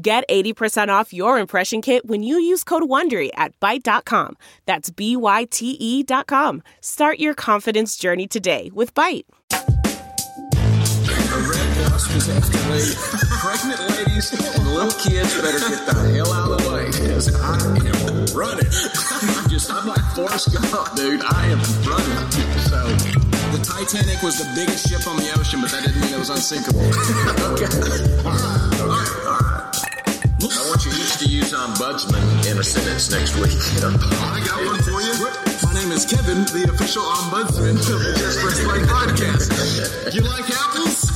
Get 80% off your impression kit when you use code WONDERY at Byte.com. That's B-Y-T-E dot com. Start your confidence journey today with Byte. Pregnant ladies and little kids better get the hell out of the way because I am running. I'm just, I'm like Forrest Gump, dude. I am running. So, the Titanic was the biggest ship on the ocean, but that didn't mean it was unsinkable. okay. All right, all right. I want you each to use ombudsman in a sentence next week. I got one for you. My name is Kevin, the official ombudsman of the Just Press Play podcast. You like apples?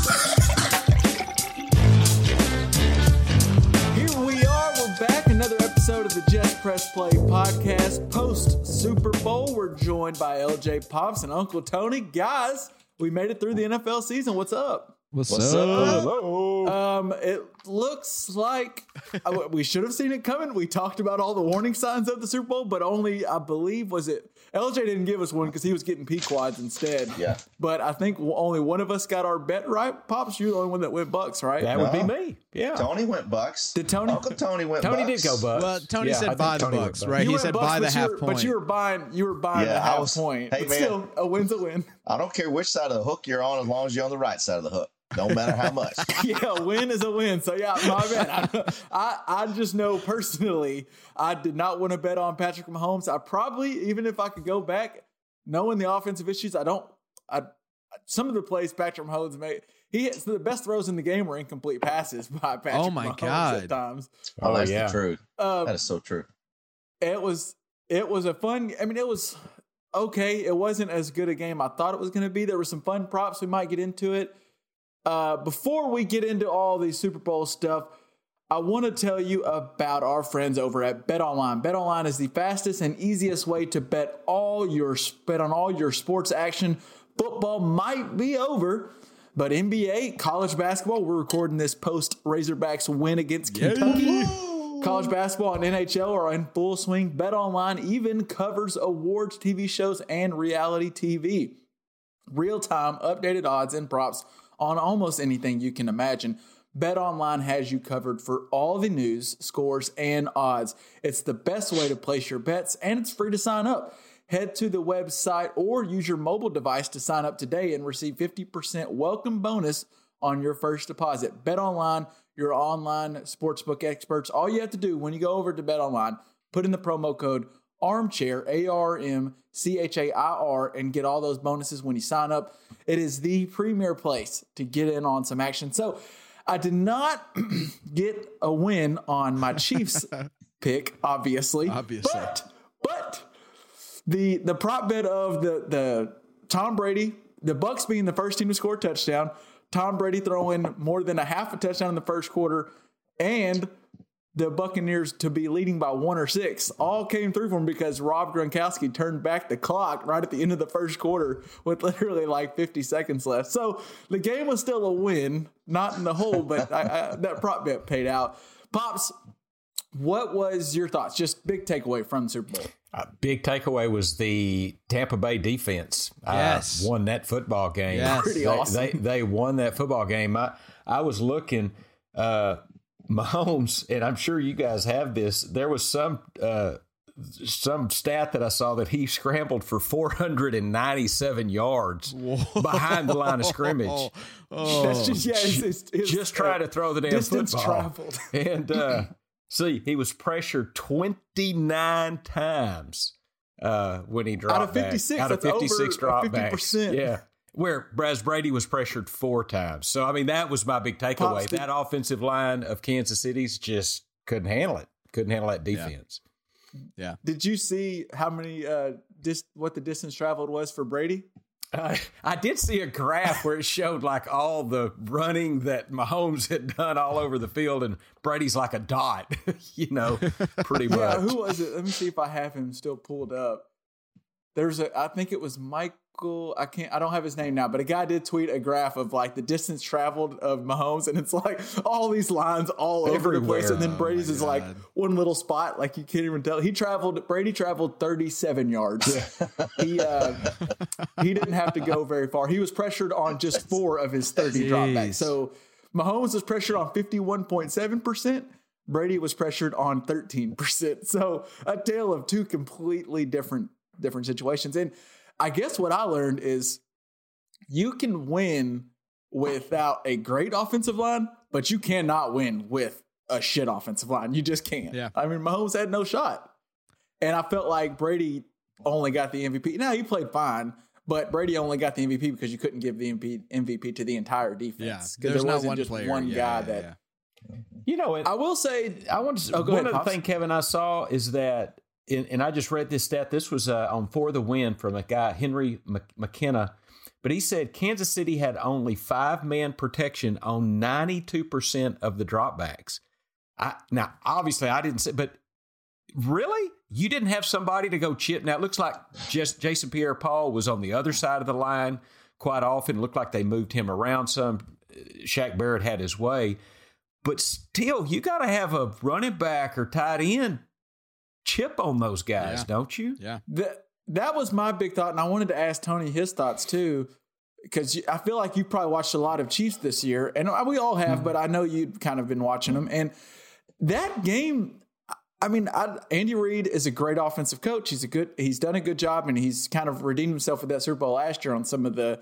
Here we are. We're back. Another episode of the Just Press Play podcast. Post Super Bowl, we're joined by LJ Pops and Uncle Tony. Guys, we made it through the NFL season. What's up? What's, What's up? up? Um, it looks like uh, we should have seen it coming. We talked about all the warning signs of the Super Bowl, but only I believe was it LJ didn't give us one because he was getting Pequods instead. Yeah. But I think only one of us got our bet right. Pops, you're the only one that went Bucks, right? That would be No. me. Yeah. Tony went Bucks. Did Tony- Uncle Tony went Tony Bucks. did go Bucks. Well, Tony Yeah, I said think buy the Tony went Bucks, Bucks. right? You He went said Bucks, buy the but you half were- point. But you were buying, you were buying Yeah, the I half was- point. hey, but man. still, a win's a win. I don't care which side of the hook you're on as long as you're on the right side of the hook. Don't matter how much. yeah, a win is a win. So yeah, my bad. I, I I just know personally, I did not want to bet on Patrick Mahomes. I probably, even if I could go back, knowing the offensive issues, I don't. I some of the plays Patrick Mahomes made. He hits the best throws in the game were incomplete passes by Patrick Oh my Mahomes God. at times. Oh, that's yeah. the truth. Um, That is so true. it was it was a fun i mean it was okay it wasn't as good a game i thought it was going to be there were some fun props we might get into it uh, before we get into all the super bowl stuff i want to tell you about our friends over at betonline betonline is the fastest and easiest way to bet all your bet on all your sports action football might be over but NBA, college basketball, we're recording this post Razorbacks win against Kentucky. College basketball and NHL are in full swing. Bet Online even covers awards, TV shows, and reality TV. Real time, updated odds and props on almost anything you can imagine. BetOnline has you covered for all the news, scores, and odds. It's the best way to place your bets, and it's free to sign up. Head to the website or use your mobile device to sign up today and receive 50% welcome bonus on your first deposit. BetOnline, your online sportsbook experts. All you have to do when you go over to BetOnline, put in the promo code armchair, A R M C H A I R, and get all those bonuses when you sign up. It is the premier place to get in on some action. So I did not get a win on my Chiefs pick, obviously. Obviously. But, but the the prop bet of the the Tom Brady, the Bucks being the first team to score a touchdown, Tom Brady throwing more than a half a touchdown in the first quarter, and the Buccaneers to be leading by one or six all came through for him because Rob Gronkowski turned back the clock right at the end of the first quarter with literally like 50 seconds left. So the game was still a win, not in the hole, but I, I, that prop bet paid out. Pops, what was your thoughts? Just big takeaway from the Super Bowl. Uh, big takeaway was the Tampa Bay defense. uh, Yes. won that football game. Yes. Pretty they, awesome. They, they won that football game. I, I was looking, uh, Mahomes, and I'm sure you guys have this. There was some uh, some stat that I saw that he scrambled for 497 yards behind the line of scrimmage. Oh, That's just yeah, it's, it's, it's, just try to throw the damn distance football. traveled. and uh, see, he was pressured 29 times uh, when he dropped Out of back. 56, Out of 56 dropbacks. 50%. Yeah. Where Braz Brady was pressured four times. So, I mean, that was my big takeaway. Pops, did- that offensive line of Kansas City's just couldn't handle it. Couldn't handle that defense. yeah. Did you see how many uh dis what the distance traveled was for Brady? Uh, I did see a graph where it showed like all the running that Mahomes had done all over the field, and Brady's like a dot, you know, pretty much. Yeah, who was it? Let me see if I have him still pulled up. There's a, I think it was Michael. I can't, I don't have his name now, but a guy did tweet a graph of like the distance traveled of Mahomes, and it's like all these lines all over the place, and then Oh, Brady's my is like one little spot, like you can't even tell. He traveled. Brady traveled 37 yards. he uh, he didn't have to go very far. He was pressured on just four of his 30 Jeez. dropbacks. So Mahomes was pressured on 51.7 percent. Brady was pressured on 13%. So a tale of two completely different different situations. And I guess what I learned is you can win without a great offensive line, but you cannot win with a shit offensive line. You just can't. Yeah. I mean, Mahomes had no shot. And I felt like Brady only got the MVP. Now he played fine, but Brady only got the MVP because you couldn't give the MVP, MVP to the entire defense. Yeah, 'Cause there's there not wasn't one just player. one Yeah, guy yeah, that yeah. You know, and I will say I want to. Oh, go one ahead, other Pops. thing, Kevin, I saw is that, and, and I just read this stat. This was uh, on for the win from a guy Henry Mc- McKenna, but he said Kansas City had only five man protection on ninety two percent of the dropbacks. I now obviously I didn't say, but really, you didn't have somebody to go chip. Now it looks like just Jason Pierre Paul was on the other side of the line quite often. It looked like they moved him around some. Shaq Barrett had his way but still, you got to have a running back or tight end chip on those guys, Yeah. don't you? Yeah. that that was my big thought, and I wanted to ask Tony his thoughts too, because I feel like you probably watched a lot of Chiefs this year, and we all have, mm-hmm. but I know you've kind of been watching them, and that game. I mean, I, Andy Reid is a great offensive coach. He's a good. He's done a good job, and he's kind of redeemed himself with that Super Bowl last year on some of the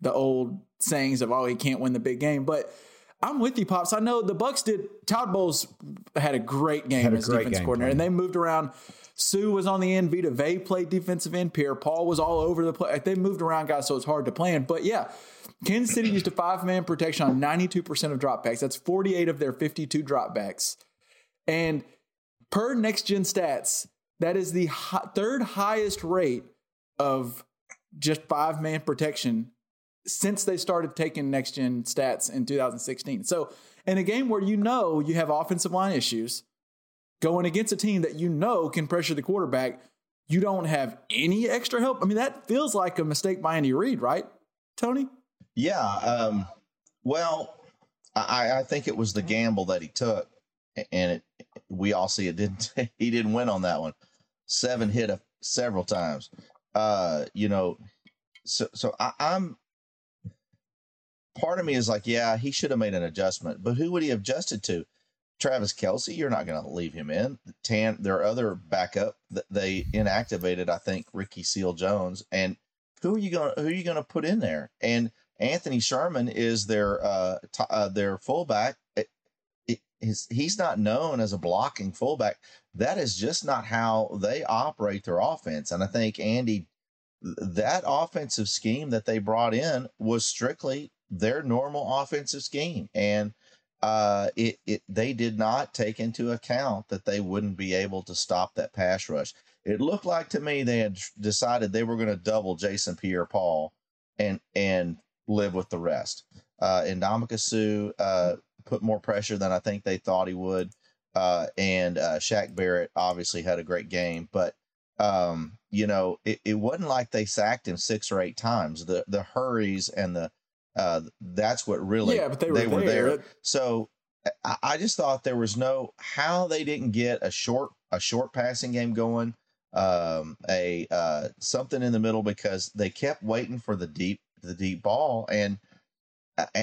the old sayings of oh he can't win the big game. But I'm with you, pops. I know the Bucks did. Todd Bowles had a great game Had as great defense game coordinator, plan. and they moved around. Suh was on the end. Vita Vea played defensive end. Pierre Paul was all over the place. They moved around guys, so it's hard to plan. But yeah, Kansas City used a five man protection on 92% of dropbacks. That's 48 of their 52 dropbacks. And per next gen stats, that is the hi- third highest rate of just five man protection since they started taking next gen stats in 2016. So, in a game where you know you have offensive line issues, going against a team that you know can pressure the quarterback, you don't have any extra help. I mean, that feels like a mistake by Andy Reid, right, Tony? Yeah. Um, well, I, I think it was the gamble that he took, and it, we all see it didn't. He didn't win on that one. Seven hit a, several times. Uh, you know, so so I, I'm. Part of me is like, yeah, he should have made an adjustment, but who would he have adjusted to? Travis Kelce, you're not going to leave him in. Tan, their other backup, they inactivated, I think, Ricky Seals-Jones, and who are you going? Who are you going to put in there? And Anthony Sherman is their uh, t- uh their fullback. It, it, he's not known as a blocking fullback. That is just not how they operate their offense. And I think Andy, that offensive scheme that they brought in was strictly their normal offensive scheme, and uh, it, it they did not take into account that they wouldn't be able to stop that pass rush. It looked like to me they had decided they were going to double Jason Pierre-Paul and and live with the rest. Uh, and Dominic Suh uh, put more pressure than I think they thought he would. Uh, and uh, Shaq Barrett obviously had a great game, but um, you know it, it wasn't like they sacked him six or eight times. The the hurries and the uh, that's what really yeah, but they were, there. so I, I just thought there was no how they didn't get a short a short passing game going, um, a uh, something in the middle because they kept waiting for the deep the deep ball and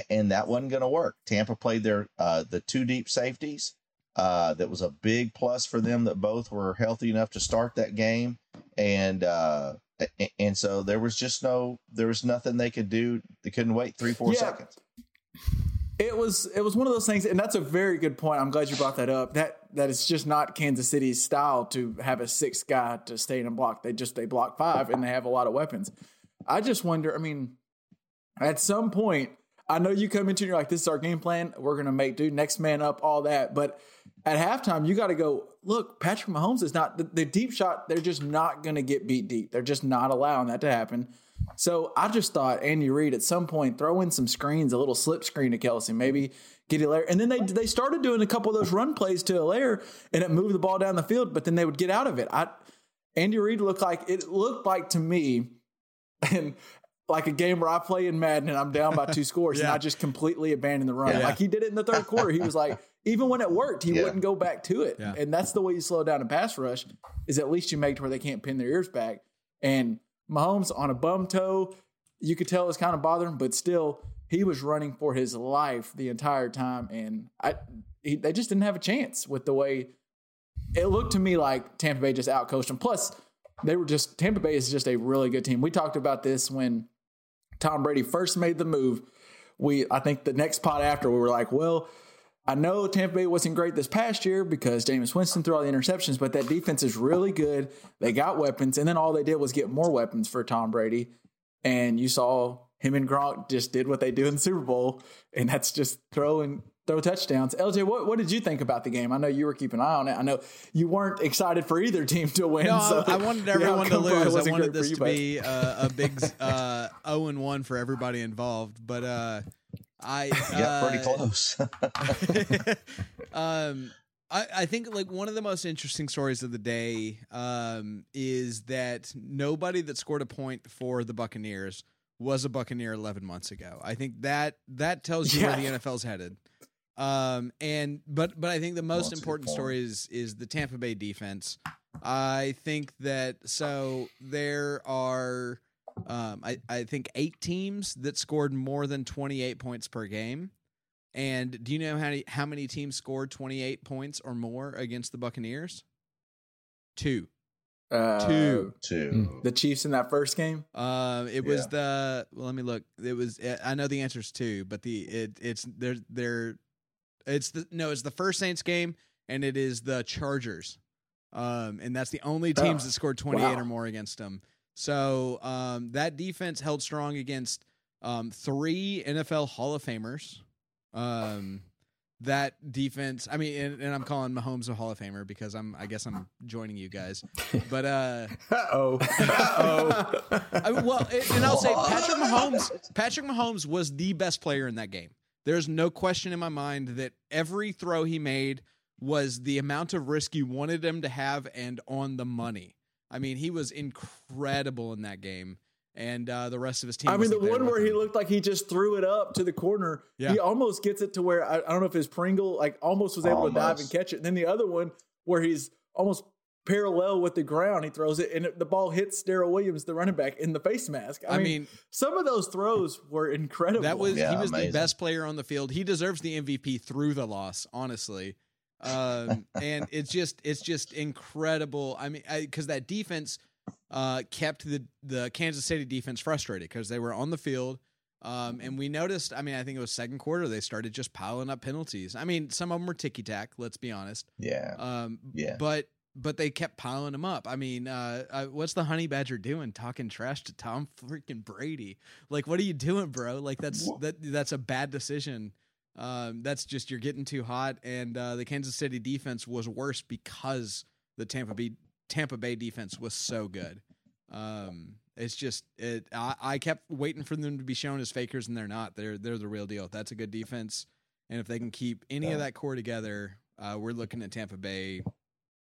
and that wasn't going to work. Tampa played their uh, the two deep safeties. Uh, that was a big plus for them that both were healthy enough to start that game, and uh, and so there was just no there was nothing they could do. They couldn't wait three four Yeah. seconds. It was it was one of those things, and that's a very good point. I'm glad you brought that up. That that is just not Kansas City's style to have a six guy to stay in a block. They just they block five, and they have a lot of weapons. I just wonder. I mean, at some point, I know you come into and you're like, "This is our game plan. We're gonna make do next man up, all that." But at halftime, you got to go. Look, Patrick Mahomes is not the, the deep shot. They're just not gonna get beat deep. They're just not allowing that to happen. So I just thought Andy Reid at some point throw in some screens, a little slip screen to Kelce, maybe get Helaire. And then they they started doing a couple of those run plays to Helaire and it moved the ball down the field, but then they would get out of it. I Andy Reid looked like it looked like to me, and like a game where I play in Madden and I'm down by two scores and I just completely abandoned the run. Yeah. Like he did it in the third quarter. He was like, even when it worked, he Yeah. wouldn't go back to it. Yeah. And that's the way you slow down a pass rush is at least you make it where they can't pin their ears back. And Mahomes on a bum toe, you could tell it was kind of bothering, but still he was running for his life the entire time. And I, he, they just didn't have a chance with the way it looked to me like Tampa Bay just outcoached them. Plus, they were just Tampa Bay is just a really good team. We talked about this when Tom Brady first made the move. We I think the next pot after we were like, well, I know Tampa Bay wasn't great this past year because Jameis Winston threw all the interceptions, but that defense is really good. They got weapons, and then all they did was get more weapons for Tom Brady. And you saw him and Gronk just did what they do in the Super Bowl, and that's just throw and throw touchdowns. LJ, what, what did you think about the game? I know you were keeping an eye on it. I know you weren't excited for either team to win. No, so I wanted the everyone to outcome probably lose. I wanted this you, to but- be uh, a big uh, 0 and 1 for everybody involved. But uh, I You got pretty uh, close. um, I, I think like one of the most interesting stories of the day um, is that nobody that scored a point for the Buccaneers was a Buccaneer 11 months ago. I think that that tells you where Yeah. the NFL's headed. Um, and but but I think the most Well, it's a good important story is is the Tampa Bay defense. I think that so there are um, I, I think eight teams that scored more than 28 points per game. And do you know how many, how many teams scored 28 points or more against the Buccaneers? Two. Uh, Two. Two. The Chiefs in that first game. Um, it was Yeah. the well, let me look. It was I know the answer's two, but the it it's they're they're it's the no, it's the first Saints game and it is the Chargers. Um, and that's the only teams Oh, that scored 28 wow. or more against them. So um, that defense held strong against um, three NFL Hall of Famers. Um, that defense, I mean, and, and I'm calling Mahomes a Hall of Famer because I'm, I guess I'm joining you guys. But uh. I mean, well, and and I'll say Patrick Mahomes. Patrick Mahomes was the best player in that game. There's no question in my mind that every throw he made was the amount of risk you wanted him to have and on the money. I mean, he was incredible in that game, and uh, the rest of his team. I mean, the one where he looked like he just threw it up to the corner. Yeah. He almost gets it to where I, I don't know if his Pringle like almost was able to dive and catch it. And then the other one where he's almost parallel with the ground, he throws it and it, the ball hits Darrel Williams, the running back, in the face mask. I, I mean, mean, some of those throws were incredible. That was Yeah, he was the best player on the field. He deserves the MVP through the loss, honestly. Um, and it's just it's just incredible. I mean, because that defense uh, kept the the Kansas City defense frustrated because they were on the field. Um, and we noticed. I mean, I think it was second quarter they started just piling up penalties. I mean, some of them were ticky tack. Let's be honest. Yeah. Um, Yeah. But but they kept piling them up. I mean, uh, uh, what's the honey badger doing talking trash to Tom freaking Brady? Like, what are you doing, bro? Like that's that that's a bad decision. Um, that's just you're getting too hot, and uh, the Kansas City defense was worse because the Tampa Bay Tampa Bay defense was so good. Um, it's just it. I, I kept waiting for them to be shown as fakers, and they're not. They're they're the real deal. That's a good defense, and if they can keep any of that core together, uh, we're looking at Tampa Bay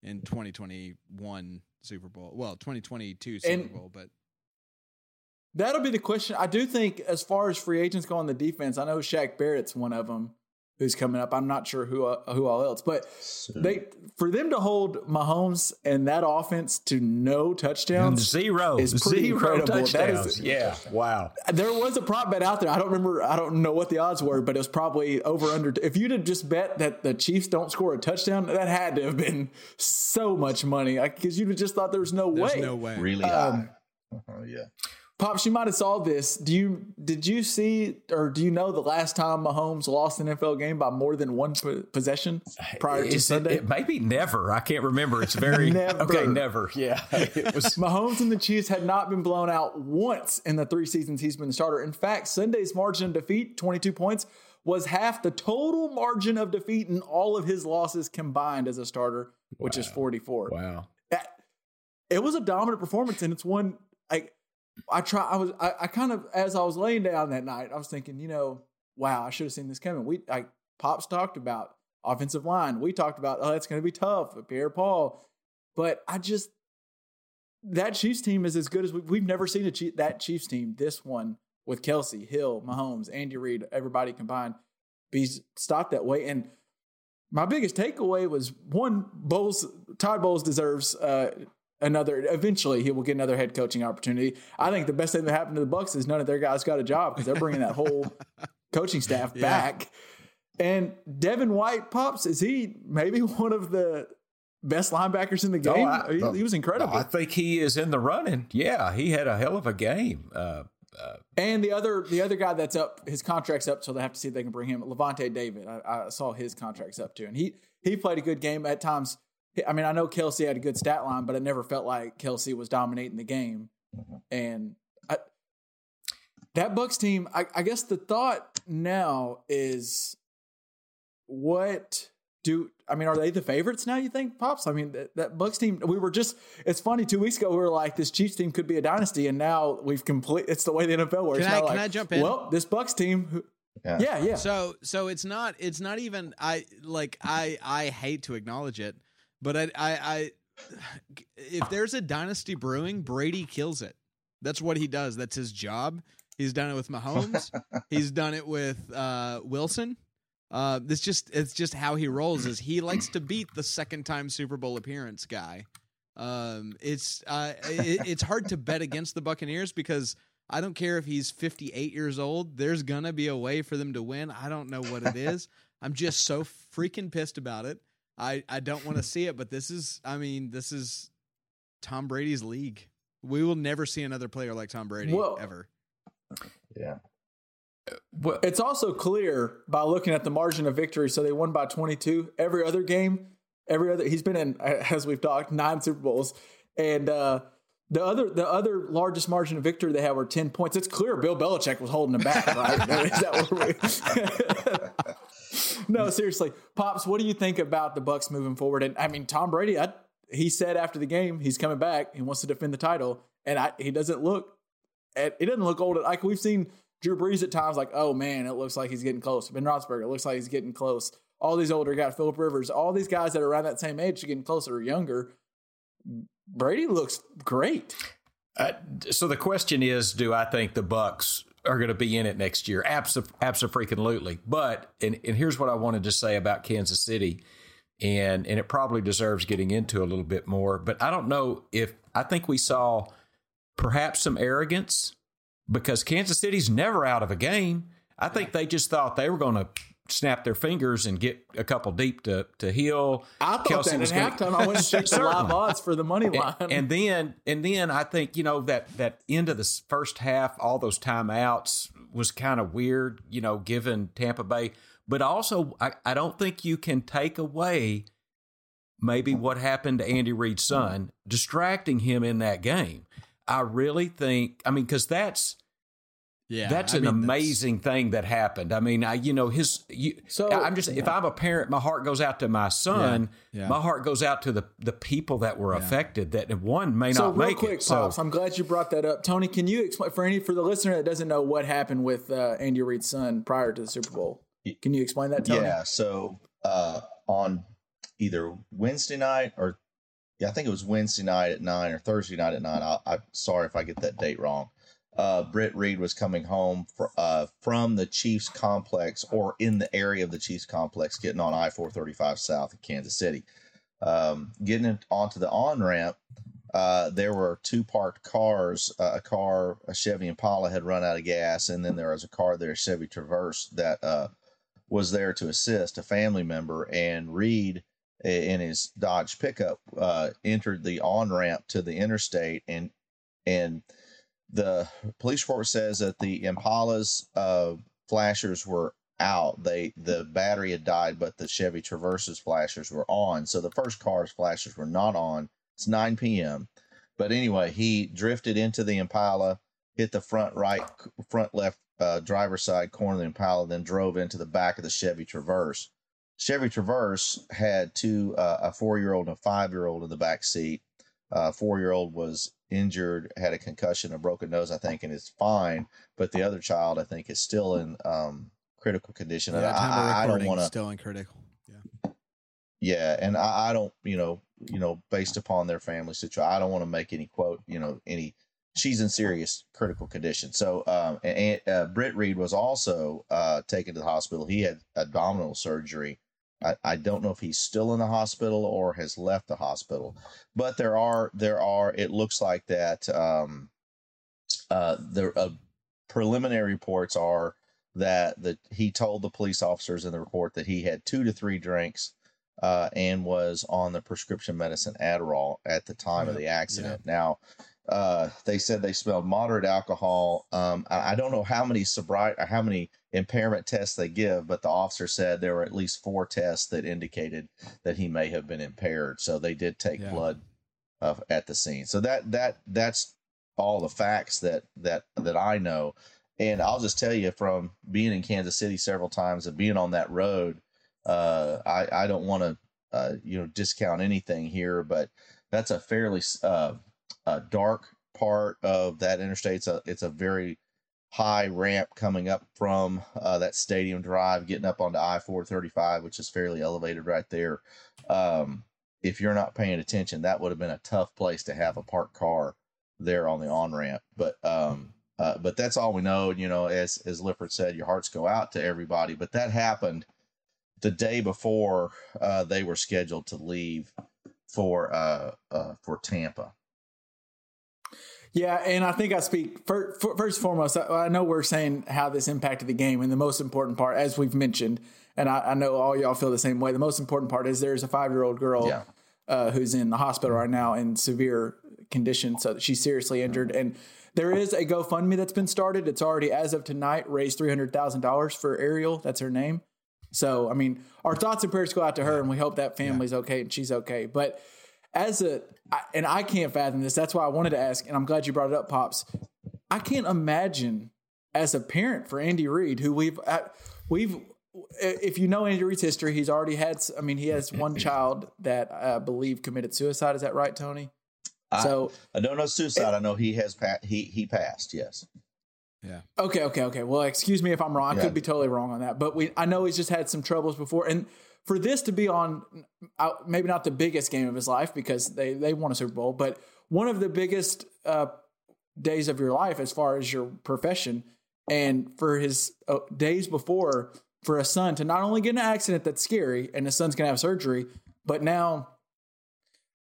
in 2021 Super Bowl. Well, 2022 Super And- Bowl, but That'll be the question. I do think, as far as free agents go on the defense, I know Shaq Barrett's one of them who's coming up. I'm not sure who uh, who all else, but they for them to hold Mahomes and that offense to no touchdowns. Zero. is pretty Zero incredible. That touchdowns. is- yeah. Wow. There was a prop bet out there. I don't remember. I don't know what the odds were, but it was probably over under. If you'd have just bet that the Chiefs don't score a touchdown, that had to have been so much money because you'd have just thought there was no there's way. no way. really Um, high. Uh-huh, yeah. Pops, you might have saw this. Do you did you see or do you know the last time Mahomes lost an NFL game by more than one po- possession prior to it, Sunday? it maybe never. I can't remember. It's very Never. okay. Never. Yeah. It was. Mahomes and the Chiefs had not been blown out once in the three seasons he's been the starter. In fact, Sunday's margin of defeat, 22 points, was half the total margin of defeat in all of his losses combined as a starter, which is 44. Wow. That- it was a dominant performance, and it's one like I try. I was. I, I kind of as I was laying down that night, I was thinking, you know, wow, I should have seen this coming. We like pops talked about offensive line. We talked about oh, it's going to be tough. Pierre Paul, but I just that Chiefs team is as good as we, we've never seen a Chief, that Chiefs team. This one with Kelce, Hill, Mahomes, Andy Reid, everybody combined, be stopped that way. And my biggest takeaway was one: Bowles, Todd Bowles deserves uh, another. Eventually, he will get another head coaching opportunity. I think the best thing that happened to the Bucks is none of their guys got a job because they're bringing that whole coaching staff yeah. back. And Devin White pops is he maybe one of the best linebackers in the game? Oh, I, he, he, was incredible. I think he is in the running. Yeah, he had a hell of a game. Uh, uh, and the other the other guy that's up, his contract's up, so they have to see if they can bring him. Lavonte David, I, I saw his contract's up too, and he he played a good game at times. I mean, I know Kelce had a good stat line, but it never felt like Kelce was dominating the game. Mm-hmm. And I, that Bucks team, I, I guess the thought now is, what do I mean? Are they the favorites now? You think, pops? I mean, that, that Bucs team. We were just. It's funny. Two weeks ago, we were like, this Chiefs team could be a dynasty, and now we've complete. It's the way the NFL works. Can, I, can like, I jump in? Well, this Bucks team. Yeah. yeah, yeah. So, so it's not. It's not even. I like. I I hate to acknowledge it, but I I, I if there's a dynasty brewing, Brady kills it. That's what he does. That's his job. He's done it with Mahomes. He's done it with uh, Wilson. Uh, this just it's just how he rolls. Is he likes to beat the second time Super Bowl appearance guy. Um, it's uh, it, it's hard to bet against the Buccaneers because I don't care if he's 58 years old. There's gonna be a way for them to win. I don't know what it is. I'm just so freaking pissed about it. I I don't want to see it, but this is I mean this is Tom Brady's league. We will never see another player like Tom Brady Whoa. ever. Yeah. Well, it's also clear by looking at the margin of victory. So they won by 22. Every other game, every other he's been in as we've talked nine Super Bowls, and uh, the other the other largest margin of victory they had were 10 points. It's clear Bill Belichick was holding them back, right? Is that what we? no, seriously, pops. What do you think about the Bucks moving forward? And I mean, Tom Brady. I, he said after the game he's coming back. He wants to defend the title, and I, he doesn't look. At, he doesn't look old. Like we've seen Drew Brees at times like, oh man, it looks like he's getting close. Ben Roethlisberger, it looks like he's getting close. All these older guys, Philip Rivers, all these guys that are around that same age, are getting closer or younger. Brady looks great. Uh, so the question is, do I think the Bucs are going to be in it next year? Absolutely. Freaking lootly. But and, and here's what I wanted to say about Kansas City, and and it probably deserves getting into a little bit more. But I don't know if I think we saw perhaps some arrogance because Kansas City's never out of a game. I think they just thought they were going to snap their fingers and get a couple deep to to Hill. I thought Kelce that at halftime. I went to the live odds for the money line. And, and, then and then I think you know that that end of the first half, all those timeouts was kind of weird. You know, given Tampa Bay, but also I, I don't think you can take away maybe what happened to Andy Reid's son, distracting him in that game. I really think. I mean, because that's yeah, that's I an mean, amazing that's... thing that happened. I mean, I you know his. You, so I'm just yeah. if I'm a parent, my heart goes out to my son. Yeah, yeah. My heart goes out to the the people that were affected. That one may so not make quick, it. Pops, so I'm glad you brought that up, Tony. Can you explain for any for the listener that doesn't know what happened with uh, Andy Reid's son prior to the Super Bowl? Can you explain that, Tony? Yeah. So uh, on either Wednesday night or yeah, I think it was Wednesday night at nine or Thursday night at nine. I, I'm sorry if I get that date wrong uh, Britt Reid was coming home for, uh, from the Chiefs complex or in the area of the Chiefs complex, getting on I 435 south of Kansas City. Um, getting onto the on ramp, uh, there were two parked cars. Uh, a car, a Chevy Impala, had run out of gas, and then there was a car there, Chevy Traverse, that uh, was there to assist a family member. And Reid, in his Dodge pickup, uh, entered the on ramp to the interstate and and the police report says that the Impala's uh, flashers were out. They the battery had died, but the Chevy Traverse's flashers were on. So the first car's flashers were not on. It's 9 p.m. But anyway, he drifted into the Impala, hit the front right, front left uh, driver's side corner of the Impala, then drove into the back of the Chevy Traverse. Chevy Traverse had two, uh, a four year old and a five year old in the back seat. Uh, four year old was injured, had a concussion, a broken nose, I think, and is fine. But the other child, I think, is still in um, critical condition. Yeah, And time of I, I don't want to. still in critical. Yeah. Yeah, and I, I don't, you know, you know, based upon their family situation, I don't want to make any quote, you know, any. She's in serious critical condition. So, um, and uh, Britt Reid was also uh, taken to the hospital. He had abdominal surgery. I, I don't know if he's still in the hospital or has left the hospital, but there are there are. It looks like that. Um, uh, the uh, preliminary reports are that that he told the police officers in the report that he had two to three drinks uh, and was on the prescription medicine Adderall at the time of the accident. Now, uh, they said they smelled moderate alcohol. Um, I, I don't know how many sobriety, how many impairment tests they give, but the officer said there were at least four tests that indicated that he may have been impaired. So they did take Yeah. blood uh, at the scene. So that that that's all the facts that that that I know. And I'll just tell you from being in Kansas City several times and being on that road, uh, I, I don't want to, uh, you know, discount anything here, but that's a fairly uh, dark part of that interstate. It's a, it's a very high ramp coming up from uh, that stadium drive, getting up onto I 435, which is fairly elevated right there. Um, if you're not paying attention, that would have been a tough place to have a parked car there on the on ramp. But um, uh, but that's all we know. You know, as as Lifford said, your hearts go out to everybody. But that happened the day before uh, they were scheduled to leave for uh, uh, for Tampa. Yeah, and I think I speak fir- fir- first and foremost. I, I know we're saying how this impacted the game, and the most important part, as we've mentioned, and I, I know all y'all feel the same way. The most important part is there's a five year old girl Yeah. uh, who's in the hospital right now in severe condition, so she's seriously injured, and there is a GoFundMe that's been started. It's already, as of tonight, raised three hundred thousand dollars for Ariel. That's her name. So, I mean, our thoughts and prayers go out to her, and we hope that family's okay and she's okay. But as a, I, and I can't fathom this. That's why I wanted to ask, and I'm glad you brought it up, pops. I can't imagine as a parent for Andy Reid, who we've uh, we've. If you know Andy Reid's history, he's already had. I mean, he has one child that I believe committed suicide. Is that right, Tony? I- So I don't know suicide. I know he has pa- he he passed. Yes. Yeah. Okay, okay, okay. Well, excuse me if I'm wrong. I Yeah. could be totally wrong on that, but we I know he's just had some troubles before, and for this to be on, uh, maybe not the biggest game of his life because they they won a Super Bowl, but one of the biggest uh, days of your life as far as your profession, and for his uh, days before, for a son to not only get in an accident that's scary, and his son's gonna have surgery, but now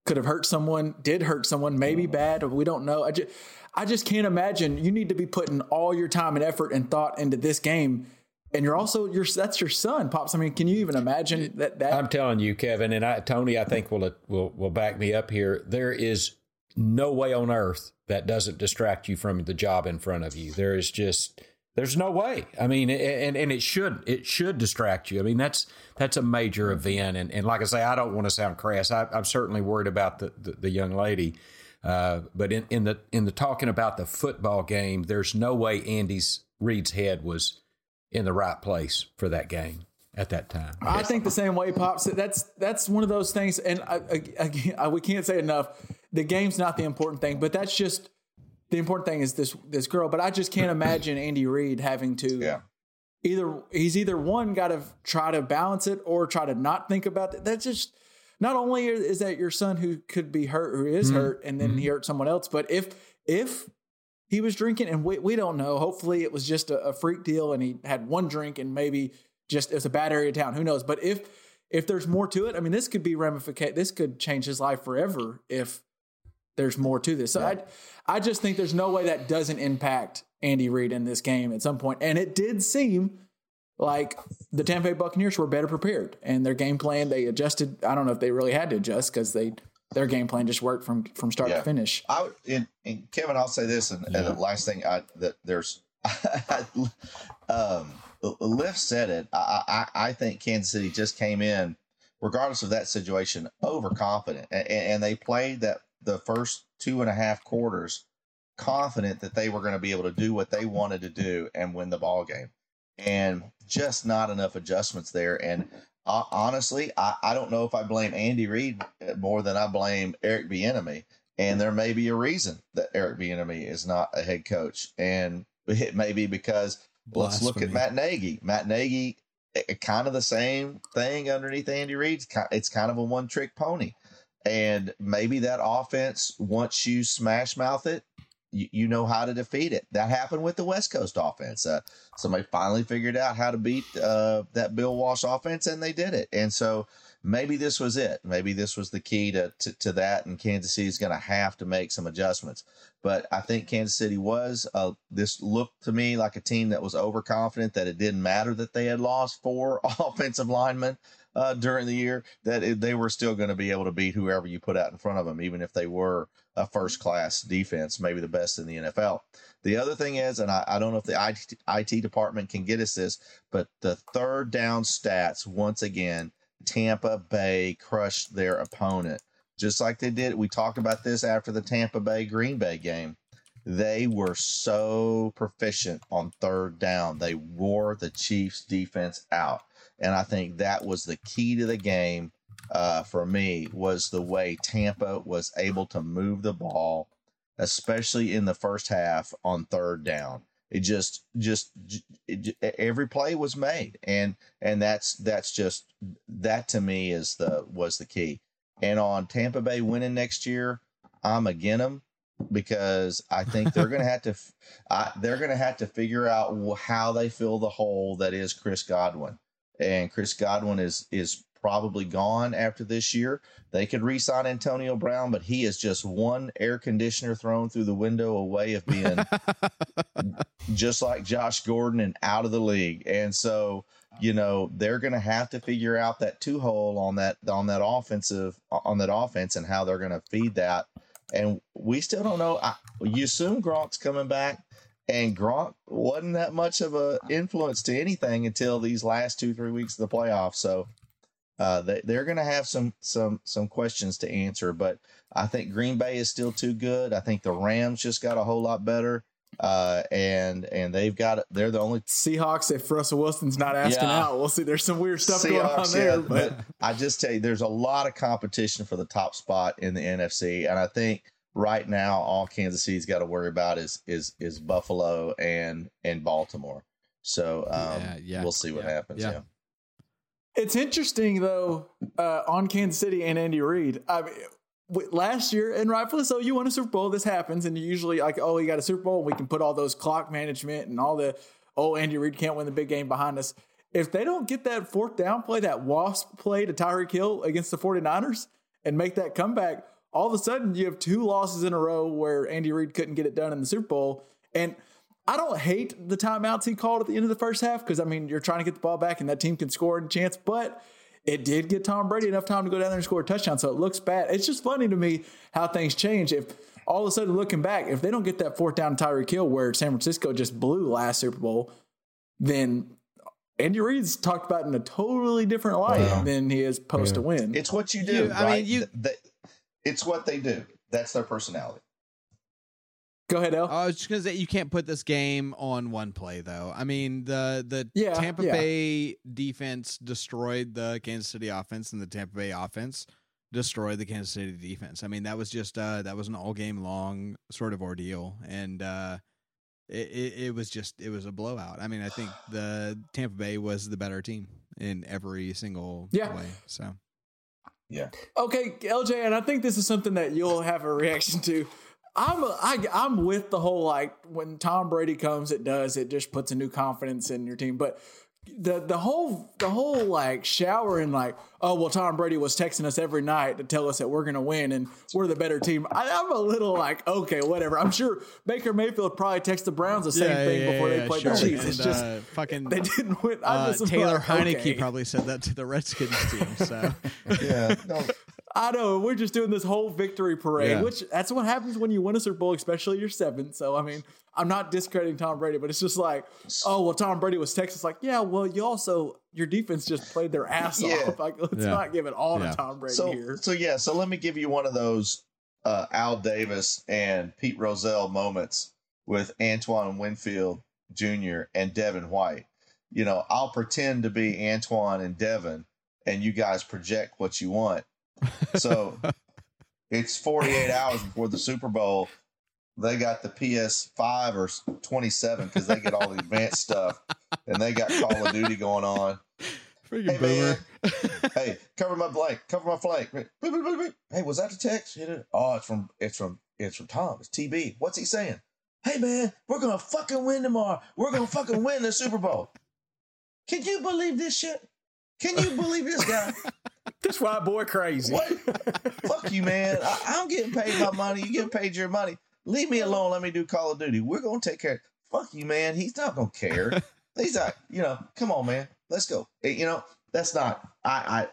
could have hurt someone, did hurt someone, maybe bad, or we don't know. I just, I just can't imagine. You need to be putting all your time and effort and thought into this game, and you're also your that's your son, pops. I mean, can you even imagine that? That I'm telling you, Kevin, and I, Tony, I think will will will back me up here. There is no way on earth that doesn't distract you from the job in front of you. There is just there's no way. I mean, and and it should it should distract you. I mean, that's that's a major event, and and like I say, I don't want to sound crass. I, I'm certainly worried about the the, the young lady. Uh, but in, in the in the talking about the football game, there's no way Andy's Reid's head was in the right place for that game at that time. I think the same way, pops. That's that's one of those things, and I, I, I, we can't say enough. The game's not the important thing, but that's just the important thing is this this girl. But I just can't imagine Andy Reid having to Yeah. either he's either one got to try to balance it or try to not think about that. That's just not only is that your son who could be hurt, who is mm-hmm. hurt, and then he mm-hmm. hurt someone else, but if if he was drinking and we, we don't know, hopefully it was just a, a freak deal and he had one drink and maybe just it's a bad area of town. Who knows? But if if there's more to it, I mean, this could be ramification. This could change his life forever if there's more to this. So I I just think there's no way that doesn't impact Andy Reid in this game at some point. And it did seem like the Tampa Bay Buccaneers were better prepared and their game plan they adjusted. I don't know if they really had to adjust because they their game plan just worked from from start Yeah. to finish. I would, and, and Kevin, I'll say this, and, and the last thing I that there's, um, Liff said it. I, I I think Kansas City just came in, regardless of that situation, overconfident, and, and they played that the first two and a half quarters confident that they were going to be able to do what they wanted to do and win the ball game, and just not enough adjustments there. And uh, honestly, I, I don't know if I blame Andy Reid more than I blame Eric Bieniemy And there may be a reason that Eric Bieniemy is not a head coach, and it may be because let's look at Matt Nagy. Matt Nagy, eh, eh, kind of the same thing underneath Andy Reid. It's kind of a one trick pony, and maybe that offense once you smash mouth it, you, you know how to defeat it. That happened with the West Coast offense. Uh, somebody finally figured out how to beat uh, that Bill Walsh offense, and they did it. And so maybe this was it. Maybe this was the key to to, to that. And Kansas City is going to have to make some adjustments. But I think Kansas City was. Uh, this looked to me like a team that was overconfident that it didn't matter that they had lost four offensive linemen uh, during the year. That they were still going to be able to beat whoever you put out in front of them, even if they were a first class defense, maybe the best in the NFL. The other thing is, and I, I don't know if the IT, IT department can get us this, but the third down stats, once again, Tampa Bay crushed their opponent. Just like they did. We talked about this after the Tampa Bay Green Bay game. They were so proficient on third down. They wore the Chiefs defense out. And I think that was the key to the game uh, for me was the way Tampa was able to move the ball, especially in the first half on third down. It just, just it, every play was made, and and that's that's just that to me is the was the key. And on Tampa Bay winning next year, I'm again them because I think they're going to have to I, they're going to have to figure out how they fill the hole that is Chris Godwin. And Chris Godwin is is probably gone after this year. They could re-sign Antonio Brown, but he is just one air conditioner thrown through the window away of being just like Josh Gordon and out of the league. And so, you know, they're going to have to figure out that two hole on that on that offensive on that offense and how they're going to feed that. And we still don't know. I, you assume Gronk's coming back, and Gronk wasn't that much of a influence to anything until these last two three weeks of the playoffs. So. Uh, they, they're going to have some some some questions to answer, but I think Green Bay is still too good. I think the Rams just got a whole lot better, uh, and and they've got they're the only Seahawks, if Russell Wilson's not asking Yeah. out, we'll see. There's some weird stuff going on there. yeah, but but I just tell you, there's a lot of competition for the top spot in the NFC, and I think right now all Kansas City's got to worry about is is is Buffalo and and Baltimore. So um, Yeah, yeah, we'll see what yeah, happens. yeah. Yeah. It's interesting though uh, on Kansas City and Andy Reid. I mean, w- last year, and rightfully so, you won a Super Bowl. This happens, and you usually like, oh, you got a Super Bowl. We can put all those clock management and all the oh, Andy Reid can't win the big game behind us. If they don't get that fourth down play, that wasp play to Tyreek Hill against the 49ers and make that comeback, all of a sudden you have two losses in a row where Andy Reid couldn't get it done in the Super Bowl. And I don't hate the timeouts he called at the end of the first half because I mean you're trying to get the ball back and that team can score a chance, but it did get Tom Brady enough time to go down there and score a touchdown, so it looks bad. It's just funny to me how things change. If all of a sudden looking back, if they don't get that fourth down Tyreek Hill where San Francisco just blew last Super Bowl, then Andy Reid's talked about in a totally different light Wow. than he is supposed to win. It's what you do. You- I mean, you- Th- th- it's what they do. That's their personality. Go ahead, El. I was just gonna say you can't put this game on one play though. I mean the the Yeah, Tampa yeah. Bay defense destroyed the Kansas City offense, and the Tampa Bay offense destroyed the Kansas City defense. I mean that was just uh that was an all game long sort of ordeal, and uh it, it it was just it was a blowout. I mean I think the Tampa Bay was the better team in every single Yeah. way. So Okay, LJ, and I think this is something that you'll have a reaction to. I'm I, I'm with the whole like when Tom Brady comes, it does it just puts a new confidence in your team. But the the whole the whole like shower and like oh well Tom Brady was texting us every night to tell us that we're gonna win and we're the better team. I, I'm a little like okay whatever. I'm sure Baker Mayfield probably texted the Browns the same Yeah, thing yeah, before yeah, they played sure. the Chiefs. It's just uh, fucking they didn't win. I'm uh, just Taylor like, Heinicke okay. probably said that to the Redskins team. So Yeah. No, I know we're just doing this whole victory parade, Yeah. which that's what happens when you win a Super Bowl, especially your seventh. So I mean, I'm not discrediting Tom Brady, but it's just like, oh well, Tom Brady was Texas. Like, yeah, well, you also your defense just played their ass Yeah. off. Like, let's Yeah. not give it all Yeah. to Tom Brady so here. so yeah. So let me give you one of those uh, Al Davis and Pete Rozelle moments with Antoine Winfield Jr. and Devin White. You know, I'll pretend to be Antoine and Devin, and you guys project what you want. So it's 48 hours before the Super Bowl. They got the PS5 or 27 because they get all the advanced stuff, and they got Call of Duty going on. Freaking Hey boomer. man, hey, cover my blank, cover my flank. Hey, was that the text? Oh, it's from it's from it's from Tom. It's TB. What's he saying? Hey man, we're gonna fucking win tomorrow. We're gonna fucking win the Super Bowl. Can you believe this shit? Can you believe this guy? This white boy crazy. What? Fuck you, man. I, I'm getting paid my money. You getting paid your money. Leave me alone. Let me do Call of Duty. We're gonna take care. Fuck you, man. He's not gonna care. He's not. You know. Come on, man. Let's go. Eh, You know. That's not. I. I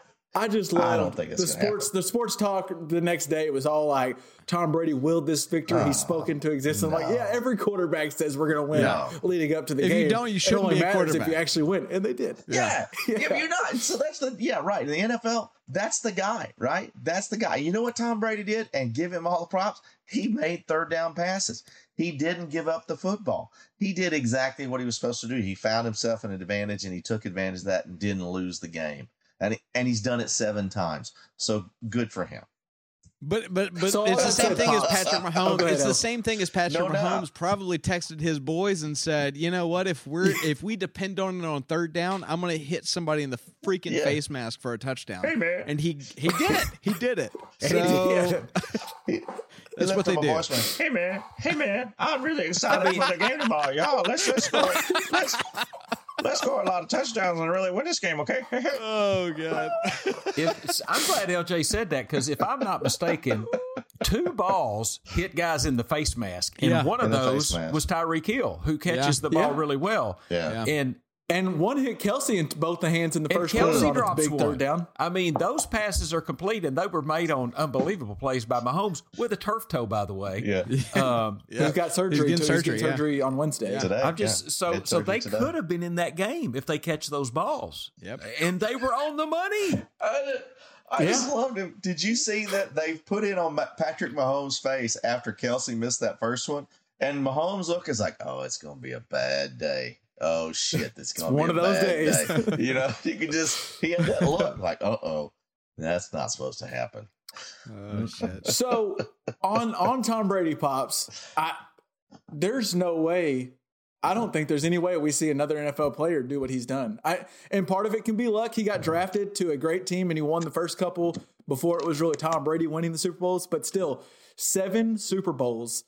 just I love don't think it's the gonna sports. The sports talk the next day it was all like Tom Brady willed this victory. he uh, spoke into existence. I'm like, yeah, every quarterback says we're going to win No. leading up to the game If you don't, you It shouldn't only be a matters if you actually win, and they did. Yeah. Yeah. If you're not, so that's the yeah, right. In the NFL, that's the guy, right? That's the guy. You know what Tom Brady did? And give him all the props. He made third down passes. He didn't give up the football. He did exactly what he was supposed to do. He found himself an advantage and he took advantage of that and didn't lose the game. And and he's done it seven times. So good for him. But but but So it's the same it, thing as Patrick Oh, Mahomes. go ahead, it's the same thing as Patrick No doubt. Mahomes probably texted his boys and said, "You know what? If we're if we depend on it on third down, I'm going to hit somebody in the freaking Yeah. face mask for a touchdown." Hey, man. And he he did it. He did it. So did. He That's what they him a do. voicemail. Hey man, hey man, I'm really excited for the game tomorrow. Y'all, let's let's score, let's let's score a lot of touchdowns and really win this game, okay? oh god. If, I'm glad LJ said that because if I'm not mistaken, two balls hit guys in the face mask, and Yeah. one of In the face those was Tyreek Hill, who catches Yeah. the ball Yeah. really well. Yeah. Yeah. And And one hit Kelce in both the hands in the and first quarter Kelce on a drops big one. third down. I mean, those passes are complete, and they were made on unbelievable plays by Mahomes with a turf toe, by the way. Yeah. Um, He's got surgery. getting surgery, He's yeah. getting surgery on Wednesday. Today, I'm just yeah. so so they today. could have been in that game if they catch those balls. Yep. And they were on the money. I, I just loved him. Did you see that they put it on Patrick Mahomes' face after Kelce missed that first one? And Mahomes' look is like, "Oh, it's gonna be a bad day. Oh shit, it's gonna one be of a those days." day." You know, you could just he had that look like, "Uh oh, that's not supposed to happen." Oh shit. So on on Tom Brady pops, I there's no way. I don't think there's any way we see another NFL player do what he's done. I and part of it can be luck. He got drafted to a great team and he won the first couple before it was really Tom Brady winning the Super Bowls. But still, seven Super Bowls,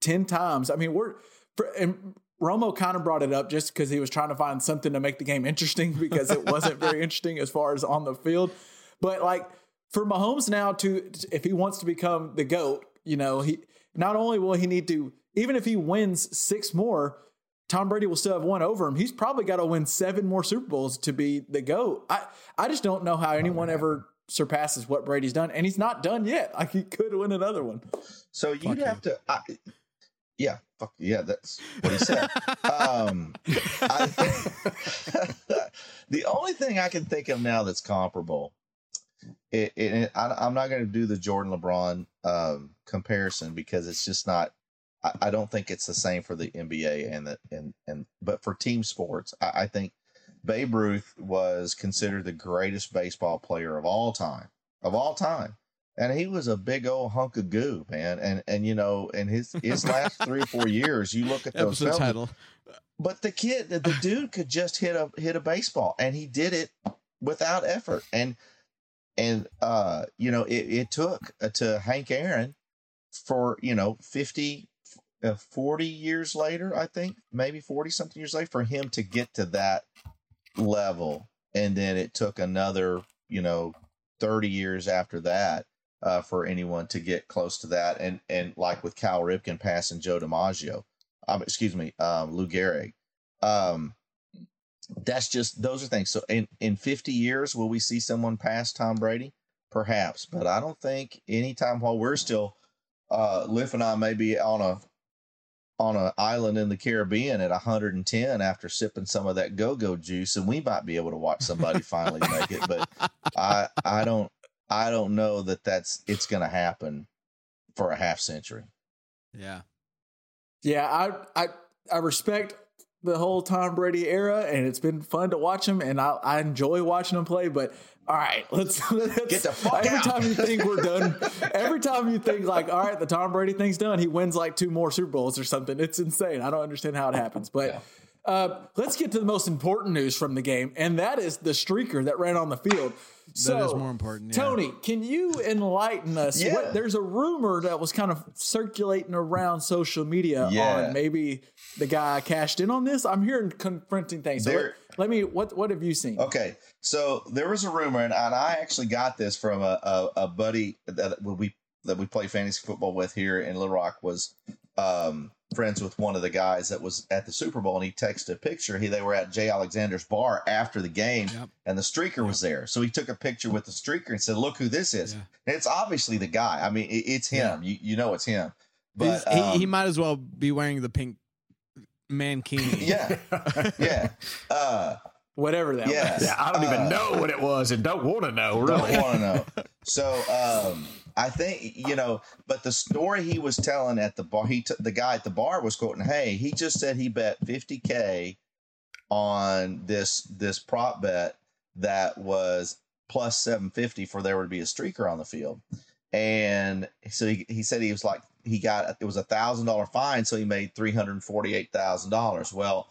ten times. I mean, we're for, and Romo kind of brought it up just because he was trying to find something to make the game interesting because it wasn't very interesting as far as on the field. But like for Mahomes now to if he wants to become the GOAT, you know, he not only will he need to even if he wins six more, Tom Brady will still have one over him. He's probably got to win seven more Super Bowls to be the GOAT. I I just don't know how anyone ever surpasses what Brady's done, and he's not done yet. Like he could win another one. So you'd have to, I, yeah, fuck yeah, that's what he said. um, I, the only thing I can think of now that's comparable, it, it, I, I'm not going to do the Jordan LeBron um, comparison because it's just not. I, I don't think it's the same for the NBA and the and and but for team sports, I, I think Babe Ruth was considered the greatest baseball player of all time, of all time and he was a big old hunk of goo, man. And and you know, in his his last three or four years, you look at those Episode films, title. but the kid, the, the dude could just hit a hit a baseball, and he did it without effort. And and uh, you know, it, it took uh, to Hank Aaron for you know 50, uh, 40 years later, I think maybe forty something years later, for him to get to that level, and then it took another you know thirty years after that uh, for anyone to get close to that. And and like with Cal Ripken passing Joe DiMaggio, um, excuse me, um, Lou Gehrig. Um, that's just those are things. So in in 50 years, will we see someone pass Tom Brady? Perhaps, but I don't think anytime while we're still uh Liff and I may be on a on an island in the Caribbean at 110 after sipping some of that go-go juice, and we might be able to watch somebody finally make it. But I I don't I don't know that that's it's going to happen for a half century. Yeah. Yeah, I I I respect the whole Tom Brady era, and it's been fun to watch him, and I, I enjoy watching him play. But all right, let's, let's Get the fuck every out. time you think we're done, every every time you think like, all right, the Tom Brady thing's done, he wins like two more Super Bowls or something. It's insane. I don't understand how it happens, but. Uh, let's get to the most important news from the game, and that is the streaker that ran on the field. So, is more important, yeah. Tony, can you enlighten us? Yeah. What, there's a rumor that was kind of circulating around social media Yeah. on maybe the guy cashed in on this. I'm hearing confronting things. So There- let, let me. What What have you seen? Okay, so there was a rumor, and, and I actually got this from a, a, a buddy that we that we play fantasy football with here in Little Rock. Was um, friends with one of the guys that was at the Super Bowl, and he texted a picture. He they were at Jay Alexander's bar after the game, Yep. and the streaker was there. So he took a picture with the streaker and said, "Look who this is." Yeah. It's obviously the guy. I mean, it, it's him. You you know it's him. But He's- he, he um, might as well be wearing the pink mankini. yeah, yeah, uh, Whatever that. yeah. Was. Yeah, I don't Uh, even know what it was and don't want to know. Really. don't want to know. So um, I think you know, but the story he was telling at the bar, he t- the guy at the bar was quoting, "Hey, he just said he bet 50k on this this prop bet that was plus 750 for there to be a streaker on the field." And so he, he said he was like he got it was a thousand dollar fine, so he made three hundred forty eight thousand dollars. Well,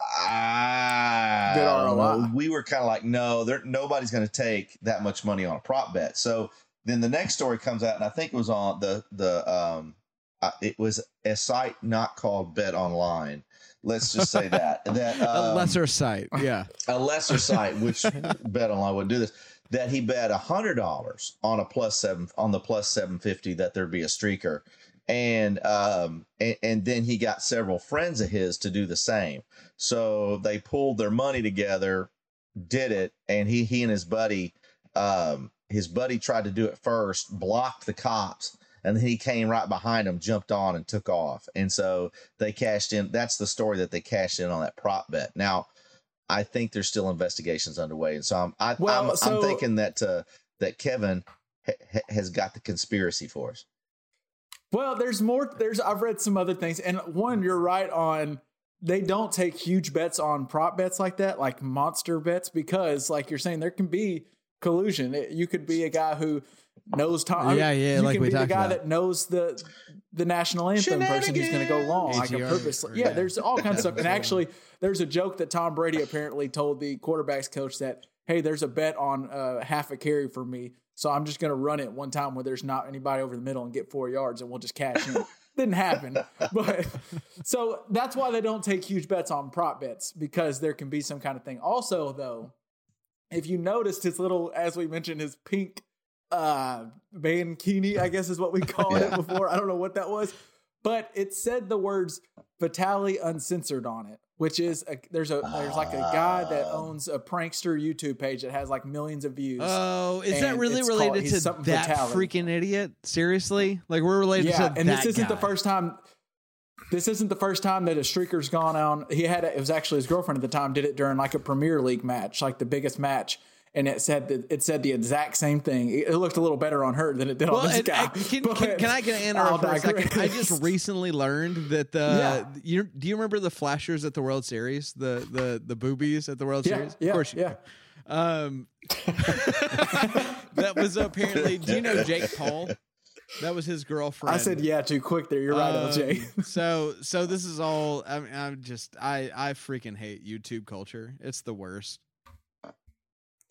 I Good don't know. We were kind of like, no, there nobody's going to take that much money on a prop bet. So then the next story comes out, and I think it was on the the um, uh, it was a site not called Bet Online. Let's just say that that a um, lesser site. Yeah. a lesser site, which Bet Online would do this, that he bet a hundred dollars on a plus seven on the plus seven fifty that there'd be a streaker, and um and, and then he got several friends of his to do the same. So they pulled their money together, did it, and he he and his buddy, um, his buddy tried to do it first, blocked the cops. And then he came right behind him, jumped on, and took off. And so they cashed in. That's the story that they cashed in on that prop bet. Now, I think there's still investigations underway, and so I'm I, Well, I'm, so- I'm thinking that uh, that Kevin ha- ha- has got the conspiracy for us. Well, there's more. There's I've read some other things, and one you're right on. They don't take huge bets on prop bets like that, like monster bets, because like you're saying, there can be collusion. It- you could be a guy who knows Tom. Yeah, yeah, You like can be the guy about. that knows the the national anthem person who's going to go long, like a ATR, purposely. or- Yeah, there's all kinds of stuff. And actually, there's a joke that Tom Brady apparently told the quarterbacks coach that, hey, there's a bet on uh, half a carry for me. So I'm just going to run it one time where there's not anybody over the middle and get four yards and we'll just cash in. Didn't happen. But so that's why they don't take huge bets on prop bets because there can be some kind of thing. Also, though, if you noticed his little, as we mentioned, his pink uh mankini, I guess is what we called it before. I don't know what that was, but it said the words Vitaly uncensored on it, which is a, there's a there's like a guy that Ah. owns a prankster YouTube page that has like millions of views. Oh, is that really it's called- related to that Vitaly. freaking idiot? Seriously? Like we're related yeah, to and this isn't the first time. This isn't the first time that a streaker's gone on. He had a, it was actually his girlfriend at the time did it during like a Premier League match, like the biggest match, and it said that it said the exact same thing. It, looked a little better on her than it did Well, on this guy. uh, can, But can, can I get an interrupt for a second? I just recently learned that the Yeah. you do you remember the flashers at the World Series, the the the boobies at the World yeah, Series? yeah, of course you yeah. do. Um, that was apparently. Do you know Jake Paul? That was his girlfriend. I said yeah too quick there. You're right, Um, LJ. so so this is all. I mean, I'm just I I freaking hate YouTube culture. It's the worst.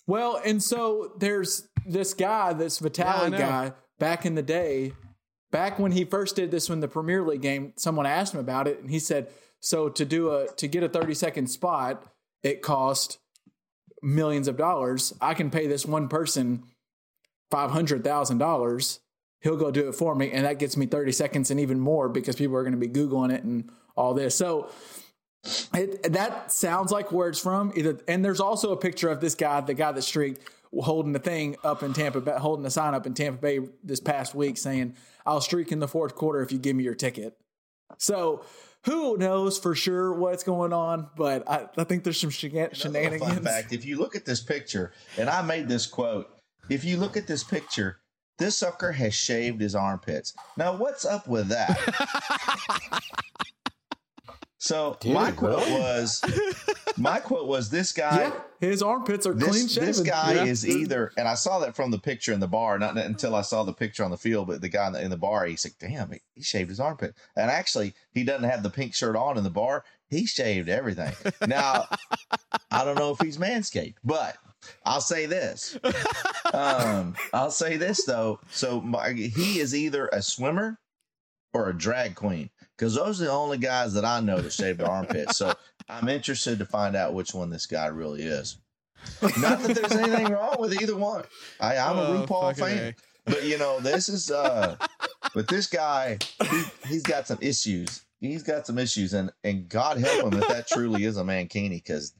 Well, and so there's this guy, this Yeah, Vitaly know. guy, back in the day, back when he first did this in the Premier League game, someone asked him about it, and he said, "So to do a to get a 30 second spot, it cost millions of dollars. I can pay this one person five hundred thousand dollars. He'll go do it for me, and that gets me 30 seconds and even more because people are going to be googling it and all this. So." It, that sounds like where it's from. Either, and there's also a picture of this guy, the guy that streaked, holding the thing up in Tampa Bay, holding the sign up in Tampa Bay this past week saying, "I'll streak in the fourth quarter if you give me your ticket." So who knows for sure what's going on? But I, I think there's some shenan- shenanigans. Fun fact: If you look at this picture, and I made this quote, if you look at this picture, this sucker has shaved his armpits. Now, what's up with that? So Did my quote really? was, my quote was, this guy, yeah, his armpits are clean this, shaven. this guy Yeah. is either, and I saw that from the picture in the bar, not until I saw the picture on the field, but the guy in the, in the bar, he's like, damn, he, he shaved his armpit. And actually, he doesn't have the pink shirt on in the bar. He shaved everything. Now, I don't know if he's manscaped, but I'll say this. Um, I'll say this though. So my, he is either a swimmer or a drag queen because those are the only guys that I know that shave their armpits. So I'm interested to find out which one this guy really is. Not that there's anything wrong with either one. I, I'm a Oh, RuPaul fan, A. but you know this is. uh But this guy, he, he's got some issues. He's got some issues, and and God help him if that truly is a mankini because.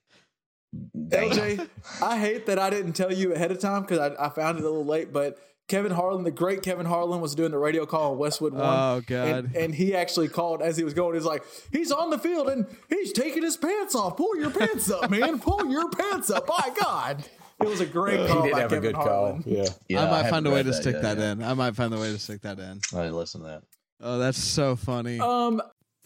LJ, I hate that I didn't tell you ahead of time because I, I found it a little late. But Kevin Harlan, the great Kevin Harlan, was doing the radio call on Westwood One. Oh, God. And, and he actually called as he was going. He's like, he's on the field and he's taking his pants off. Pull your pants up, man. Pull your pants up. My God, it was a great He call did by have a Kevin good Harlan. call. Yeah. Yeah, I might haven't find a way read to stick yet, that yeah. in. I might find a way to stick that in. I didn't listen to that. Oh, that's so funny. Um,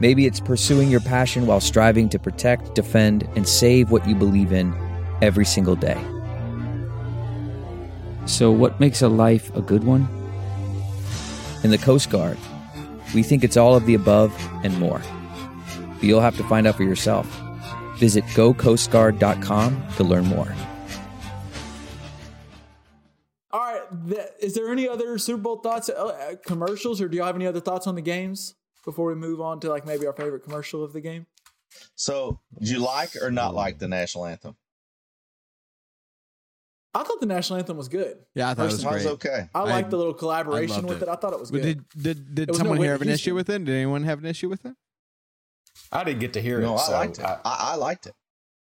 Maybe it's pursuing your passion while striving to protect, defend, and save what you believe in every single day. So, what makes a life a good one? In the Coast Guard, we think it's all of the above and more. But you'll have to find out for yourself. Visit gocoastguard.com to learn more. all right. Is there any other Super Bowl thoughts, uh, commercials, or do y'all have any other thoughts on the games before we move on to like maybe our favorite commercial of the game? So, did you like or not like the national anthem? I thought the national anthem was good. Yeah, I thought it was Mine's great. okay. I I- liked the little collaboration with it. I thought it was But good. Did did, did It was no someone here Whitney have an issue with it? Did anyone have an issue with it? I didn't get to hear No, it. I so liked it. I- I, I liked it.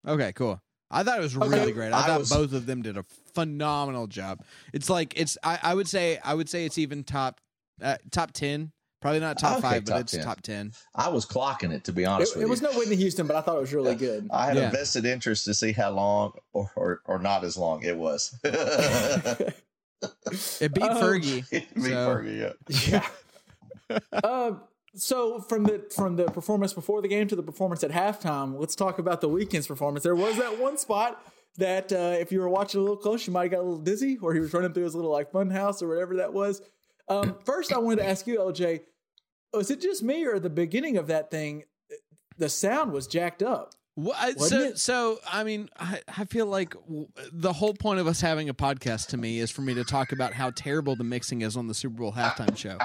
Okay, cool. I thought it was Okay. really great. I, I thought was- both of them did a phenomenal job. It's like it's. I, I would say. I would say it's even top, uh, top ten. Probably not top Okay, five, but top it's 10. top ten. I was clocking it to be honest It, with it was you. no Whitney Houston, but I thought it was really good. I had Yeah. a vested interest to see how long or, or, or not as long it was. it It beat Um, Fergie. beat So- Fergie, yeah. Yeah. um, so from the from the performance before the game to the performance at halftime, let's talk about the Weeknd's performance. There was that one spot that uh, if you were watching a little close, you might have got a little dizzy, where he was running through his little like fun house or whatever that was. Um, first, I wanted to ask you, LJ, was it just me or the beginning of that thing, the sound was jacked up? Well, so, it? so I mean, I, I feel like w- the whole point of us having a podcast to me is for me to talk about how terrible the mixing is on the Super Bowl halftime show,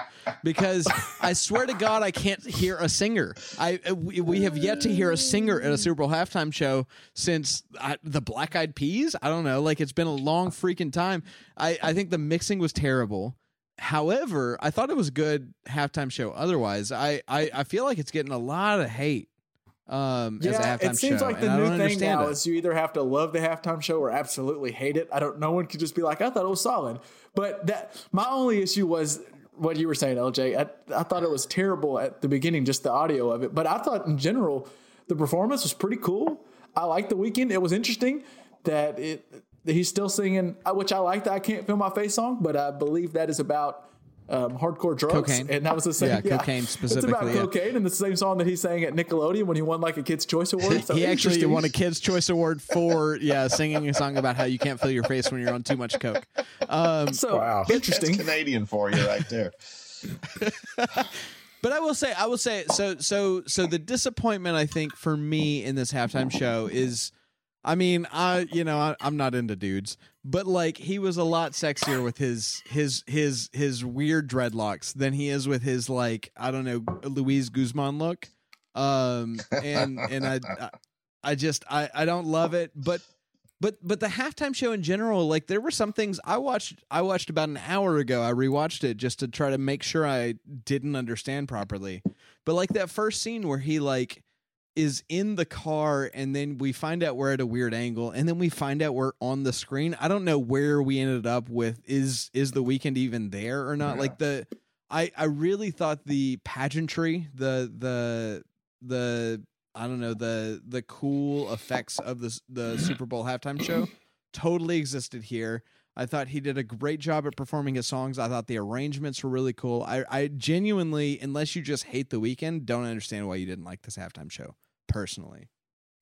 because I swear to God, I can't hear a singer. I uh, we, we have yet to hear a singer at a Super Bowl halftime show since I, the Black Eyed Peas. I don't know, like it's been a long freaking time. I I think the mixing was terrible. However, I thought it was a good halftime show. Otherwise, I I, I feel like it's getting a lot of hate um as a halftime it seems show, like the new thing now it. is you either have to love the halftime show or absolutely hate it. I don't. No one could just be like, I thought it was solid. But that my only issue was what you were saying, LJ. I, I thought it was terrible at the beginning, just the audio of it. But I thought in general the performance was pretty cool. I liked the Weeknd. It was interesting that it he's still singing, uh, which I like. The I can't feel my face song, but I believe that is about. Um, hardcore drugs, Cocaine. and that was the same. Yeah, cocaine specifically. It's about yeah. cocaine, and the same song that he sang at Nickelodeon when he won like a Kids Choice Award. So he actually interesting. won a Kids Choice Award for yeah singing a song about how you can't feel your face when you're on too much coke. Um, So Wow. interesting. That's Canadian for you right there. But I will say, I will say, so so so the disappointment I think for me in this halftime show is, I mean, I you know I, I'm not into dudes, but like he was a lot sexier with his his his his weird dreadlocks than he is with his like I don't know Luis Guzman look, um and and I I, I just I I don't love it, but but but the halftime show in general like there were some things i watched i watched about an hour ago. I rewatched it just to try to make sure i didn't understand properly. But like that first scene where he like is in the car and then we find out we're at a weird angle and then we find out we're on the screen. I don't know where we ended up with is is the Weeknd even there or not? Like the i i really thought the pageantry the the the I don't know the the cool effects of the the Super Bowl halftime show totally existed here. I thought he did a great job at performing his songs. I thought the arrangements were really cool. I, I genuinely, unless you just hate the Weeknd, don't understand why you didn't like this halftime show. Personally,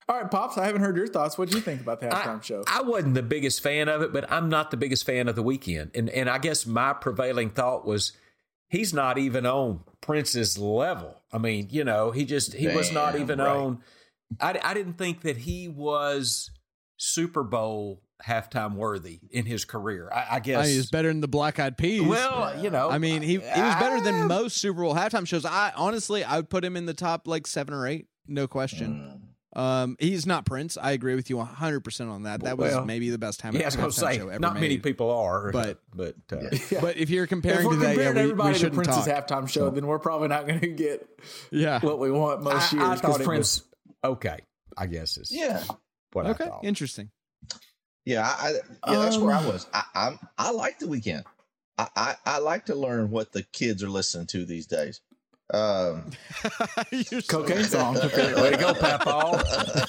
All right, pops. I haven't heard your thoughts. What do you think about the halftime show? I wasn't the biggest fan of it, but I'm not the biggest fan of the Weeknd. And and I guess my prevailing thought was he's not even on Prince's level. I mean, you know, he just he was not even right. on I, I didn't think that he was Super Bowl halftime worthy in his career. I, I guess I, he was better than the Black Eyed Peas. Well, you know, I mean, he he was better I- than most Super Bowl halftime shows. I honestly, I would put him in the top like seven or eight, no question. Um, he's not Prince. I agree with you 100 percent on that. That was maybe the best time. Yeah, I was going to halftime say show ever not many people are, But- but uh, But if you're if comparing we're to that, yeah, comparing we, everybody we to shouldn't Prince's talk. halftime show, then we're probably not going to get Yeah. what we want most I, years. I 'cause thought it Prince. was- Okay, I guess is Yeah. what I Okay. thought. Interesting. Yeah, I, I, yeah, that's where I Um, was. I, I'm, I like the Weeknd. I, I, I like to learn what the kids are listening to these days. Um, You're cocaine song. Way to go, Papa.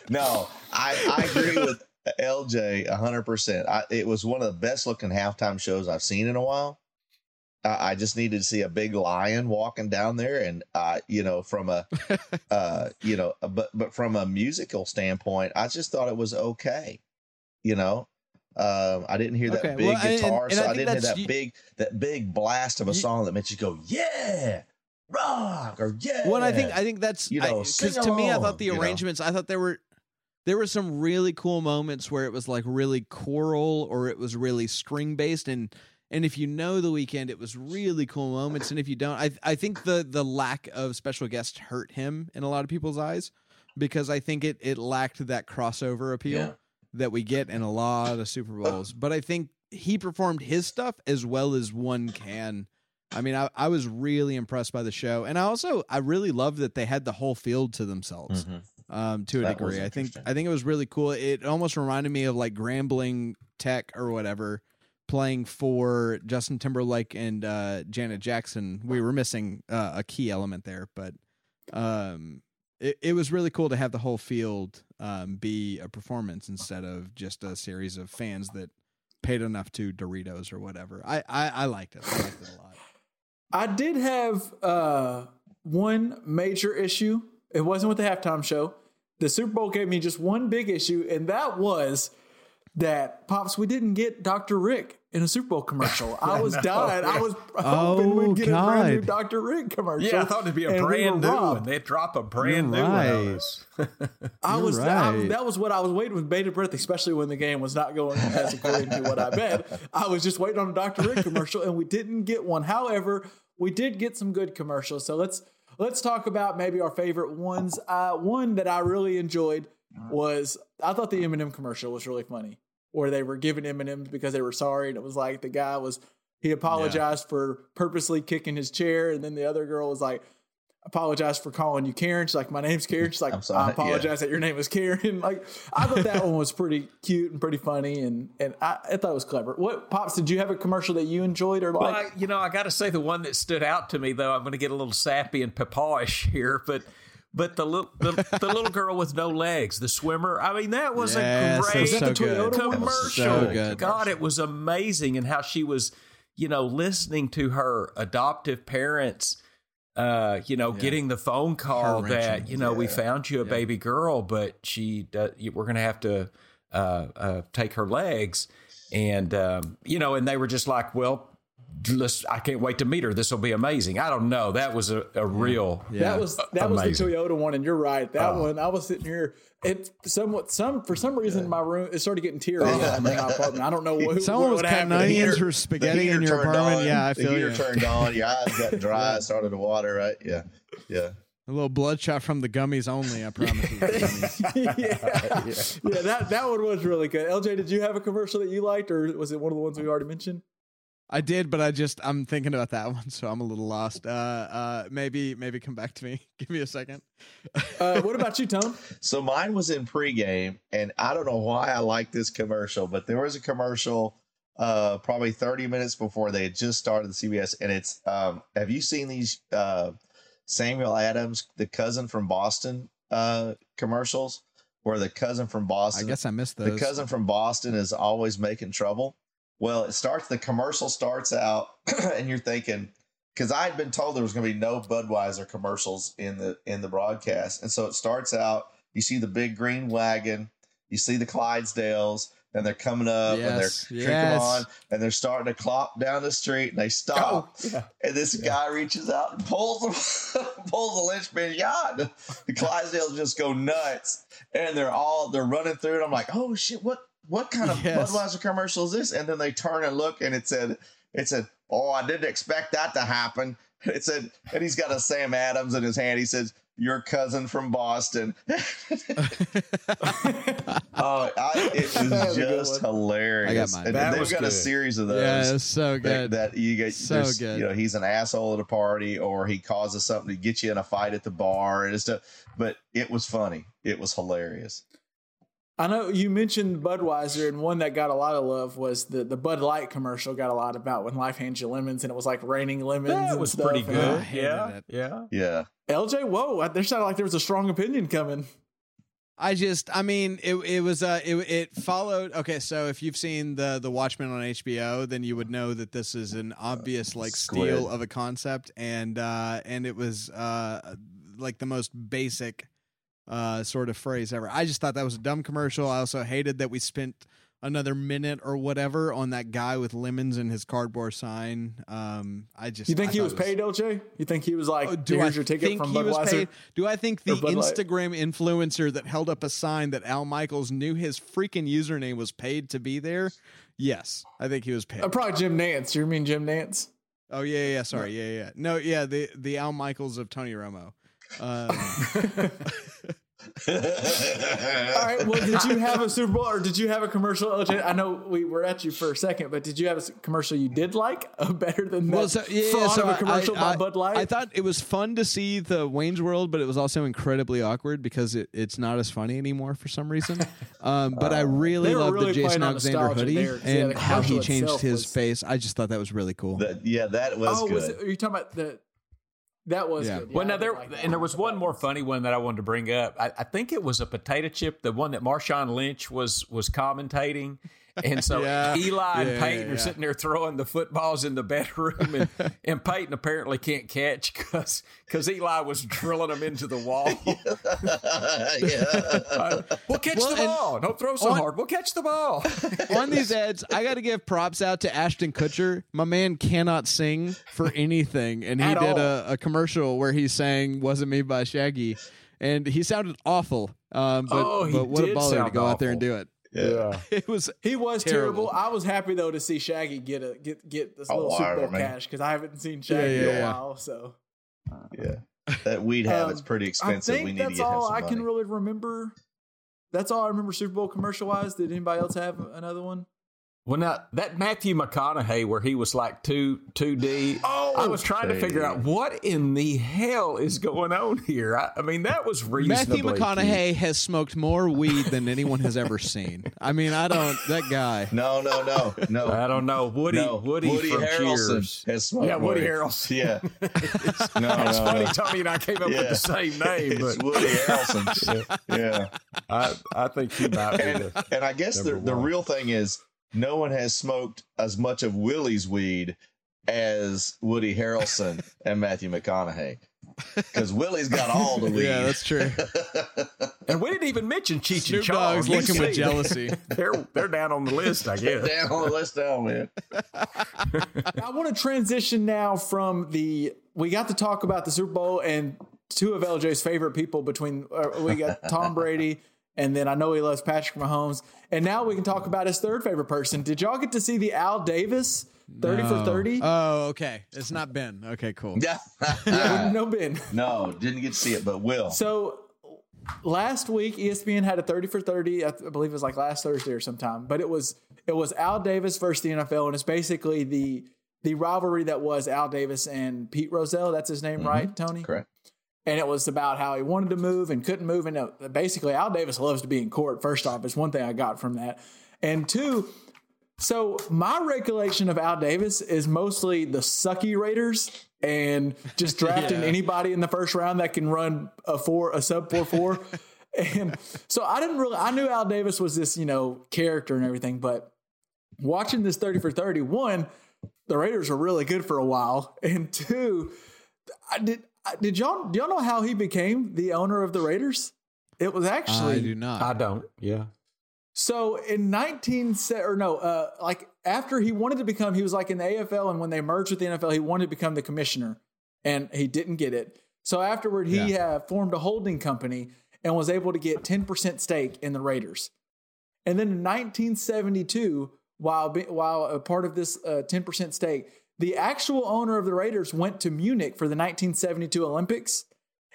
no, I, I agree with LJ hundred percent. It was one of the best looking halftime shows I've seen in a while. I I just needed to see a big lion walking down there, and uh, you know, from a, uh, you know, but but from a musical standpoint, I just thought it was okay. You know, um, I didn't hear that Okay, big well, guitar, and I so I, think didn't hear that you- big that big blast of a You- song that made you go, yeah, rock or yeah. Well, I think I think that's You know, because to me, I thought the you know? arrangements. I thought there were there were some really cool moments where it was like really choral or it was really string based and and if you know the Weeknd it was really cool moments and if you don't I I think the the lack of special guests hurt him in a lot of people's eyes because I think it it lacked that crossover appeal Yeah. That we get in a lot of Super Bowls but I think he performed his stuff as well as one can I mean, I, I was really impressed by the show, and I also I really loved that they had the whole field to themselves. Um, to a That was degree, I think. I think it was really cool. It almost reminded me of like Grambling Tech or whatever playing for Justin Timberlake and uh, Janet Jackson. We were missing uh, a key element there, but um, it, it was really cool to have the whole field um, be a performance instead of just a series of fans that paid enough to Doritos or whatever. I, I, I liked it. I liked it a lot. I did have uh, one major issue. It wasn't with the halftime show. The Super Bowl gave me just one big issue, and that was that pops we didn't get Dr. Rick in a Super Bowl commercial. I was No. dying. I was hoping Oh, we'd get a brand new Dr. Rick commercial. Yeah, I thought it'd be a and we brand were new robbed. one. They'd drop a brand You're new one right. us. I was I- that was what I was waiting with bated breath, especially when the game was not going as according to what I bet. I was just waiting on a Dr. Rick commercial, and we didn't get one. However, we did get some good commercials. So let's let's talk about maybe our favorite ones. Uh, one that I really enjoyed was I thought the M&M commercial was really funny, where they were giving M&Ms because they were sorry, and it was like the guy was he apologized for purposely kicking his chair, and then the other girl was like. Apologize for calling you Karen. She's like, my name's Karen. She's like, I'm sorry, I yeah. apologize that your name is Karen. Like, I thought that one was pretty cute and pretty funny, and and I, I thought it was clever. What pops? Did you have a commercial that you enjoyed or Well, like? I, you know, I got to say the one that stood out to me, though. I'm going to get a little sappy and papawish here, but but the little the, the little girl with no legs, the swimmer. I mean, that was Yes, a that great was so good. commercial. So good. God, it was amazing, and how she was, you know, listening to her adoptive parents. Uh, you know, getting the phone call Heart-wrenching. that you know we found you a baby girl, but she does, we're going to have to uh, uh, take her legs, and um, you know, and they were just like, well, let's, I can't wait to meet her. This will be amazing. I don't know. That was a, a real. That was that was the Toyota one, and you're right. That Oh. one, I was sitting here. It somewhat some for some reason in my room it started getting teary in my apartment. I don't know what. Someone was cutting onions heater- or spaghetti in your apartment. on, Yeah, I the feel heater you. turned on. Your eyes got dry. it started to water. Right? Yeah, yeah. A little bloodshot from the gummies only. I promise. you. yeah, that that one was really good. LJ, did you have a commercial that you liked, or was it one of the ones we already mentioned? I did, but I just I'm thinking about that one, so I'm a little lost. Uh, uh, maybe maybe come back to me. Give me a second. Uh, what about you, Tom? So mine was in pregame, and I don't know why I like this commercial, but there was a commercial uh probably 30 minutes before they had just started the CBS, and it's um have you seen these uh Samuel Adams, the cousin from Boston uh commercials where the cousin from Boston? I guess I missed those. the cousin from Boston is always making trouble. Well, it starts the commercial starts out and you're thinking because I had been told there was going to be no Budweiser commercials in the in the broadcast, and so it starts out. You see the big green wagon, you see the Clydesdales, and they're coming up and they're Yes, drinking yes. on, and they're starting to clop down the street, and they stop. Oh, yeah. And this guy reaches out and pulls the pulls the linchpin. Yeah, the, the Clydesdales just go nuts, and they're all they're running through it. I'm like, oh shit, what what kind of Yes. Budweiser commercial is this? And then they turn and look, and it said it said, oh, I didn't expect that to happen. It said, and he's got a Sam Adams in his hand. He says. Your cousin from Boston. oh, I, it That was good just hilarious. mine. And That they've was got a series of those yeah, it's so that, good. that you get So good. You know, he's an asshole at a party, or he causes something to get you in a fight at the bar and stuff. But it was funny. It was hilarious. I know you mentioned Budweiser, and one that got a lot of love was the the Bud Light commercial. Got a lot about when life hands you lemons, and it was like raining lemons. That was stuff. pretty good. Yeah, yeah. Yeah. LJ, whoa! There sounded like there was a strong opinion coming. I just, I mean, it it was uh it it followed. Okay, so if you've seen the the Watchmen on HBO, then you would know that this is an obvious like Squid. steal of a concept, and uh and it was uh like the most basic uh sort of phrase ever. I just thought that was a dumb commercial. I also hated that we spent another minute or whatever on that guy with lemons and his cardboard sign. Um, I just You think I he thought was paid, LJ? You think he was like, Oh, do "Here's I your ticket think from he was Budweiser"? paid? Do I think the Or Bud Light? Instagram influencer that held up a sign that Al Michaels knew his freaking username was paid to be there? Yes, I think he was paid. Uh, probably Jim Nantz. You mean Jim Nantz? Oh yeah, yeah, yeah, sorry, yeah, yeah. No, yeah, the the Al Michaels of Tony Romo. Um, All right. Well, did you have a Super Bowl or did you have a commercial? LJ? I know we were at you for a second, but did you have a commercial you did like uh, better than that Well, so, yeah, fraud so of a I- commercial I, by I- Bud Light? I thought it was fun to see the Wayne's World, but it was also incredibly awkward because it, it's not as funny anymore for some reason. Um, but I really They love really the Jason Alexander hoodie there, 'cause, yeah, and the how he changed his was- face. I just thought that was really cool. That- yeah, that was oh, good. was it, are you talking about the? That was Yeah. good. Well, Yeah, now there like and there was one more funny one that I wanted to bring up. I, I think it was a potato chip, the one that Marshawn Lynch was was commentating, and so Yeah. Eli and Yeah, Peyton yeah, are sitting there throwing the footballs in the bedroom, and, and Peyton apparently can't catch because because Eli was drilling them into the wall. yeah. we'll catch Well, the ball. Don't throw so on- hard. We'll catch the ball. on these ads, I got to give props out to Ashton Kutcher. My man cannot sing for anything, and he At did a, a commercial where he sang "Wasn't Me" by Shaggy, and he sounded awful. Um, but, Oh, he but what a did baller to sound go out there and do it. Yeah. It was He was terrible. Terrible. I was happy though to see Shaggy get a get get this Oh, little Super Bowl cash because I haven't seen Shaggy yeah, in a while. So yeah. That weed habit's Um, pretty expensive. I expensive. think We need that's to get all I money. can really remember. That's all I remember Super Bowl commercial wise. Did anybody else have another one? Well, now that Matthew McConaughey, where he was like two two D. Oh, I was trying to figure out oh, what in the hell is going on here. I, I mean, that was reasonably. Matthew McConaughey has smoked more weed than anyone has ever seen. I mean, I don't. That guy. No, no, no, no. I don't know. Woody, no. Woody, from Harrelson Cheers. has smoked Yeah, Woody weed. Harrelson. Yeah. no, That's no, funny. no. Tommy and I came up with the same name, It's but Woody Harrelson. yeah. I, I think he might be And, the. and I guess the, Number the real thing is no one has smoked as much of Willie's weed as Woody Harrelson and Matthew McConaughey. Because Willie's got all the weed. Yeah, that's true. And we didn't even mention Cheech Snoop and Chong. Dogg's You looking with jealousy. They're they're down on the list, I guess. Down on the list down, man. I want to transition now from the. We got to talk about the Super Bowl and two of LJ's favorite people between. Uh, we got Tom Brady, and then I know he loves Patrick Mahomes. And now we can talk about his third favorite person. Did y'all get to see the Al Davis thirty for thirty? Oh, okay. It's not Ben. Okay, cool. Yeah. no Ben. no, didn't get to see it, but will. So last week ESPN had a 30 for 30. I believe it was like last Thursday or sometime, but it was it was Al Davis versus the NFL and it's basically the the rivalry that was Al Davis and Pete Rozelle, that's his name, mm-hmm. right, Tony? Correct. And it was about how he wanted to move and couldn't move and uh, basically Al Davis loves to be in court. First off, is one thing I got from that. And two, so my recollection of Al Davis is mostly the sucky Raiders and just drafting Yeah. anybody in the first round that can run a four a sub four four. and so I didn't really I knew Al Davis was this, you know, character and everything, but watching this 30 for 31, the Raiders were really good for a while. And two, I did did y'all do y'all know how he became the owner of the Raiders? It was actually I do not. I don't. Yeah. so in 19 se- or no, uh, like after he wanted to become, he was like in the AFL, and when they merged with the NFL, he wanted to become the commissioner, and he didn't get it. So afterward, he uh, formed a holding company and was able to get 10% stake in the Raiders. And then in 1972, while while a part of this uh, 10% stake, the actual owner of the Raiders went to Munich for the 1972 Olympics.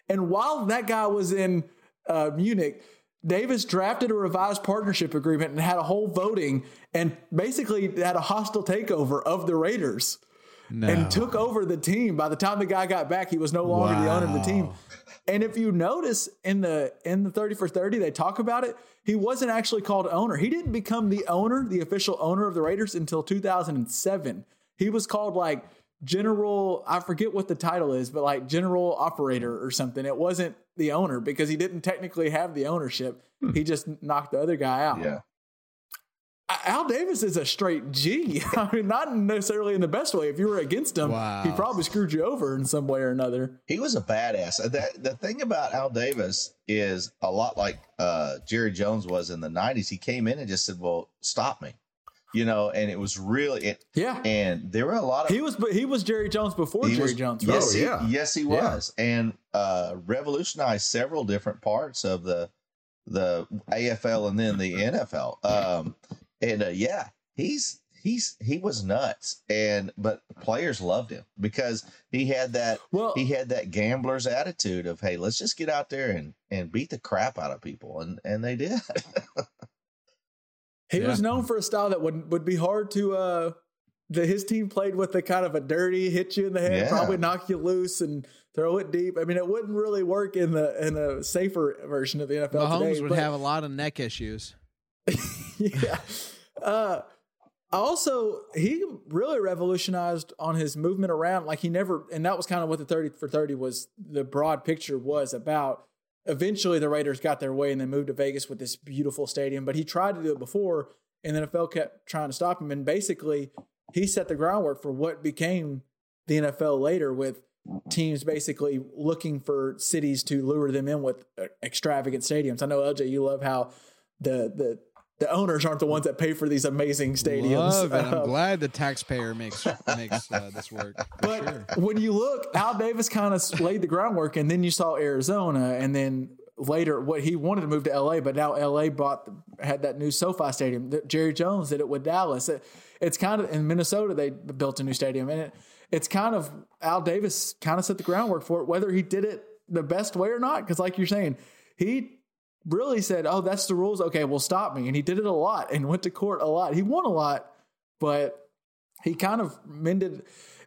And while that guy was in uh, Munich, Davis drafted a revised partnership agreement and had a whole voting and basically had a hostile takeover of the Raiders and took over the team. By the time the guy got back, he was no longer the owner of the team. And if you notice in the in the 30 for 30, they talk about it. He wasn't actually called owner. He didn't become the owner, the official owner of the Raiders until 2007. He was called like general, I forget what the title is, but like general operator or something. It wasn't the owner because he didn't technically have the ownership. He just knocked the other guy out. Yeah. Al Davis is a straight G. I mean, not necessarily in the best way. If you were against him, Wow. he probably screwed you over in some way or another. He was a badass. The, the thing about Al Davis is a lot like uh, Jerry Jones was in the 90s. He came in and just said, Well, stop me. You know, and it was really it. Yeah. And there were a lot of He was, he was Jerry Jones before Jerry was- Jones. Yes, right? he, yeah. yes, he Yeah. was, and uh, revolutionized several different parts of the the AFL and then the NFL. Um, and uh, yeah, he's he's he was nuts and but players loved him because he had that well, he had that gambler's attitude of hey let's just get out there and and beat the crap out of people and and they did he yeah. was known for a style that would would be hard to uh that his team played with the kind of a dirty hit you in the head yeah. probably knock you loose and throw it deep i mean it wouldn't really work in the in a safer version of the nfl Mahomes today, would but, have a lot of neck issues yeah uh also he really revolutionized on his movement around like he never and that was kind of what the 30 for 30 was the broad picture was about eventually the raiders got their way and they moved to vegas with this beautiful stadium but he tried to do it before and the nfl kept trying to stop him. And basically he set the groundwork for what became the nfl later with teams basically looking for cities to lure them in with uh, extravagant stadiums. I know lj you love how the the the owners aren't the ones that pay for these amazing stadiums. Love it. I'm um, glad the taxpayer makes makes uh, this work. But sure. when you look, Al Davis kind of laid the groundwork, and then you saw Arizona, and then later what he wanted to move to LA, but now LA bought had that new SoFi stadium. Jerry Jones did it with Dallas. It, it's kind of in Minnesota they built a new stadium, and it, it's kind of Al Davis kind of set the groundwork for it. Whether he did it the best way or not, because like you're saying, he really said, "Oh, that's the rules. Okay, well, stop me." And he did it a lot and went to court a lot. He won a lot, but he kind of mended.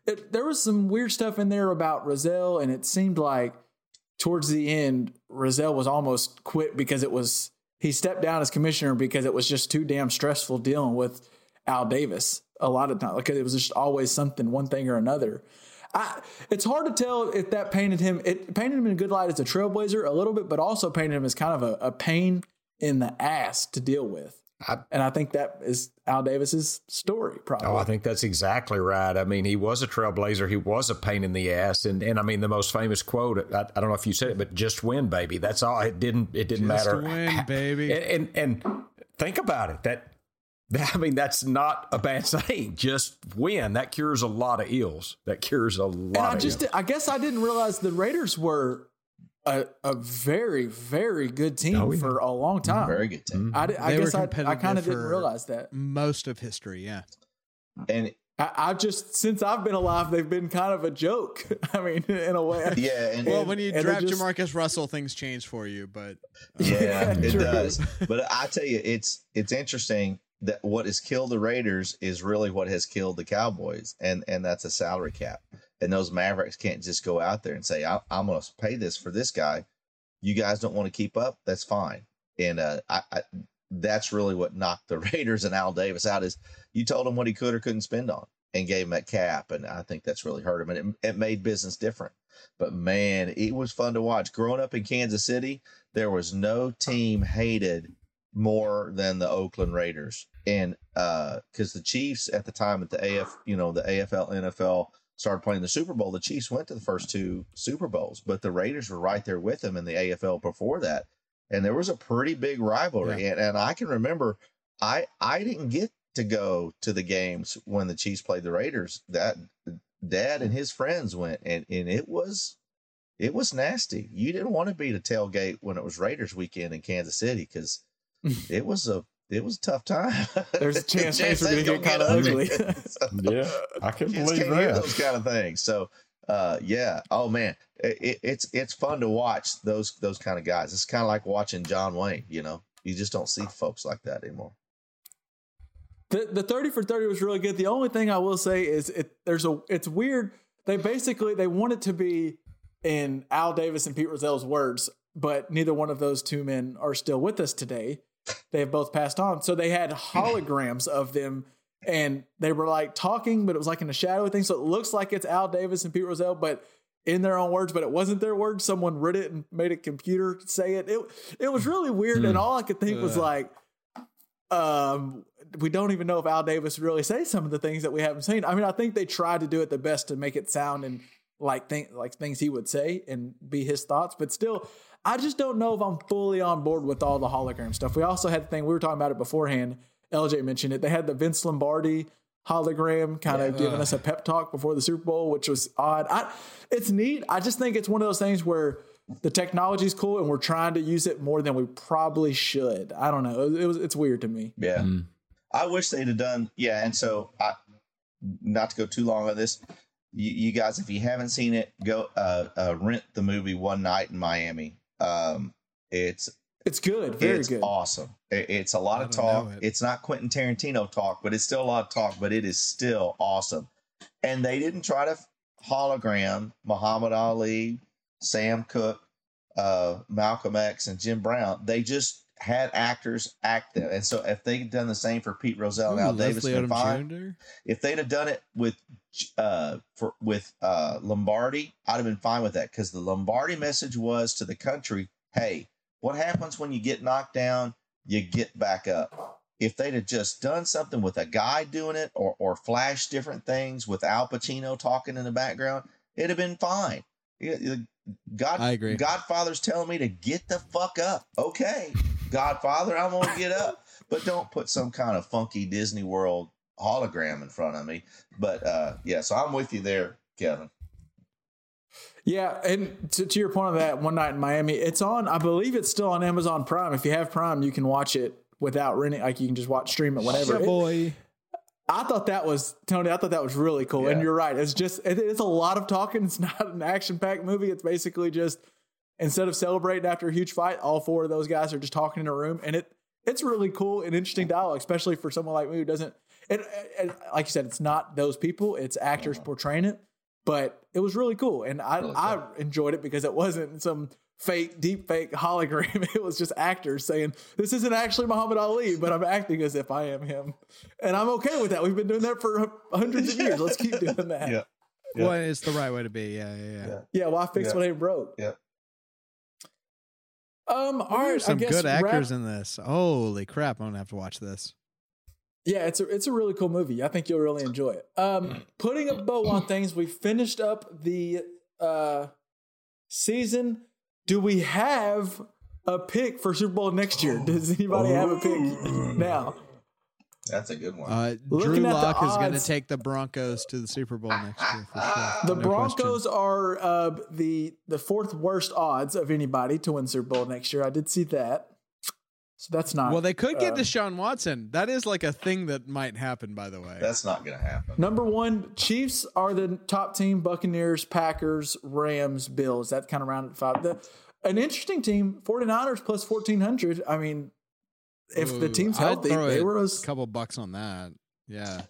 It, there was some weird stuff in there about Rozelle, and it seemed like towards the end, Rozelle was almost quit because it was he stepped down as commissioner because it was just too damn stressful dealing with Al Davis a lot of times. Like it was just always something, one thing or another. I, it's hard to tell if that painted him. It painted him in a good light as a trailblazer a little bit, but also painted him as kind of a, a pain in the ass to deal with. I, and I think that is Al Davis's story, probably. Oh, I think that's exactly right. I mean, he was a trailblazer. He was a pain in the ass, and and I mean, the most famous quote. I, I don't know if you said it, but "Just win, baby." That's all. It didn't. It didn't matter. just matter. Win, baby. And, and and think about it. That I mean, that's not a bad saying. Just win. That cures a lot of ills. That cures a lot. And I just, ills. I guess I didn't realize the Raiders were a, a very, very good team oh, yeah. for a long time. Very good team. I, I guess I, I kind of didn't realize that. Most of history, yeah. And I, I've just since I've been alive, they've been kind of a joke. I mean, in a way. Yeah. And, well, when you draft just, Jamarcus Russell, things change for you, but uh, yeah, it does. But I tell you, it's it's interesting that what has killed the Raiders is really what has killed the Cowboys, and and that's a salary cap. And those Mavericks can't just go out there and say, I, am going to pay this for this guy." You guys don't want to keep up. That's fine. And uh, I, I, that's really what knocked the Raiders and Al Davis out is you told him what he could or couldn't spend on and gave him that cap, and I think that's really hurt him, and it, it made business different. But man, it was fun to watch. Growing up in Kansas City, there was no team hated more than the Oakland Raiders. And because uh, the Chiefs at the time at the AF, you know, the AFL, NFL started playing the Super Bowl, the Chiefs went to the first two Super Bowls, but the Raiders were right there with them in the AFL before that. And there was a pretty big rivalry. Yeah. And, and I can remember I I didn't get to go to the games when the Chiefs played the Raiders. That dad and his friends went and, and it was it was nasty. You didn't want to be the tailgate when it was Raiders weekend in Kansas City because it was a it was a tough time. There's a chance, things were going to get kind of ugly. so, yeah, I can believe that. Those kind of things. So, uh, yeah. Oh man, it, it's it's fun to watch those those kind of guys. It's kind of like watching John Wayne. You know, you just don't see folks like that anymore. The the thirty for thirty was really good. The only thing I will say is it there's a it's weird. They basically they want it to be in Al Davis and Pete Rozelle's words, but neither one of those two men are still with us today. They have both passed on. So they had holograms of them and they were like talking, but it was like in a shadowy thing. So it looks like it's Al Davis and Pete Rozelle, but in their own words, but it wasn't their words. Someone wrote it and made a computer say it. It it was really weird. And hmm. all I could think was like, um, we don't even know if Al Davis really says some of the things that we haven't seen. I mean, I think they tried to do it the best to make it sound and like think like things he would say and be his thoughts, but still, I just don't know if I'm fully on board with all the hologram stuff. We also had the thing we were talking about it beforehand. LJ mentioned it. They had the Vince Lombardi hologram kind of yeah. giving us a pep talk before the Super Bowl, which was odd. I, it's neat. I just think it's one of those things where the technology is cool and we're trying to use it more than we probably should. I don't know. It, was it's weird to me. Yeah. Mm. I wish they'd have done. Yeah, and so I, not to go too long on this, you, you guys, if you haven't seen it, go uh, uh, rent the movie One Night in Miami. Um, it's It's good, very it's good. awesome. It- it's a lot I of talk. it. It's not Quentin Tarantino talk, but it's still a lot of talk. But it is still awesome. And they didn't try to hologram Muhammad Ali, Sam Cooke, uh, Malcolm X, and Jim Brown. They just had actors act them. And so if they'd done the same for Pete Rozelle and Al Davis, been fine. Jr.? If they'd have done it with uh for with uh Lombardi, I'd have been fine with that because the Lombardi message was to the country, hey, what happens when you get knocked down? You get back up. If they'd have just done something with a guy doing it or or flashed different things with Al Pacino talking in the background, it'd have been fine. God, I agree. Godfather's telling me to get the fuck up. Okay, Godfather, I'm gonna get up, but don't put some kind of funky Disney World hologram in front of me. But uh yeah, so I'm with you there, Kevin. Yeah, and to, to your point on that, one night in Miami, it's on. I believe it's still on Amazon Prime. If you have Prime, you can watch it without renting. Like you can just watch stream it whenever. Yeah, It- boy. I thought that was Tony. I thought that was really cool. And you're right. It's just it, it's a lot of talking. It's not an action packed movie. It's basically just instead of celebrating after a huge fight, all four of those guys are just talking in a room, and it it's really cool and interesting dialogue, especially for someone like me who doesn't. It, it like you said, it's not those people. It's actors uh-huh. portraying it, but it was really cool, and I Really I cool. enjoyed it because it wasn't some fake deep fake hologram. It was just actors saying this isn't actually Muhammad Ali, but I'm acting as if I am him, and I'm okay with that. We've been doing that for hundreds of years. Let's keep doing that. Yeah. Well, it's the right way to be. Yeah, yeah, yeah. Yeah. Yeah, why fix Yeah. what ain't broke? Yeah. Um, There are some I guess good wrap- actors in this. Holy crap! I'm gonna have to watch this. Yeah, it's a it's a really cool movie. I think you'll really enjoy it. Um, putting a bow on things, we finished up the uh season. Do we have a pick for Super Bowl next year? Does anybody have a pick now? That's a good one. Uh, Drew at Lock is going to take the Broncos to the Super Bowl next year for sure. The No Broncos question. are uh, the the fourth worst odds of anybody to win Super Bowl next year. I did see that, so that's not Well, they could get uh, Deshaun Watson. That is like a thing that might happen. By the way, That's not gonna happen. Number one, Chiefs are the top team. Buccaneers, Packers, Rams, Bills. That kind of rounded five. The, an interesting team, 49ers plus 1400. I mean, if the team's I'd healthy, they were a, couple bucks on that. Yeah,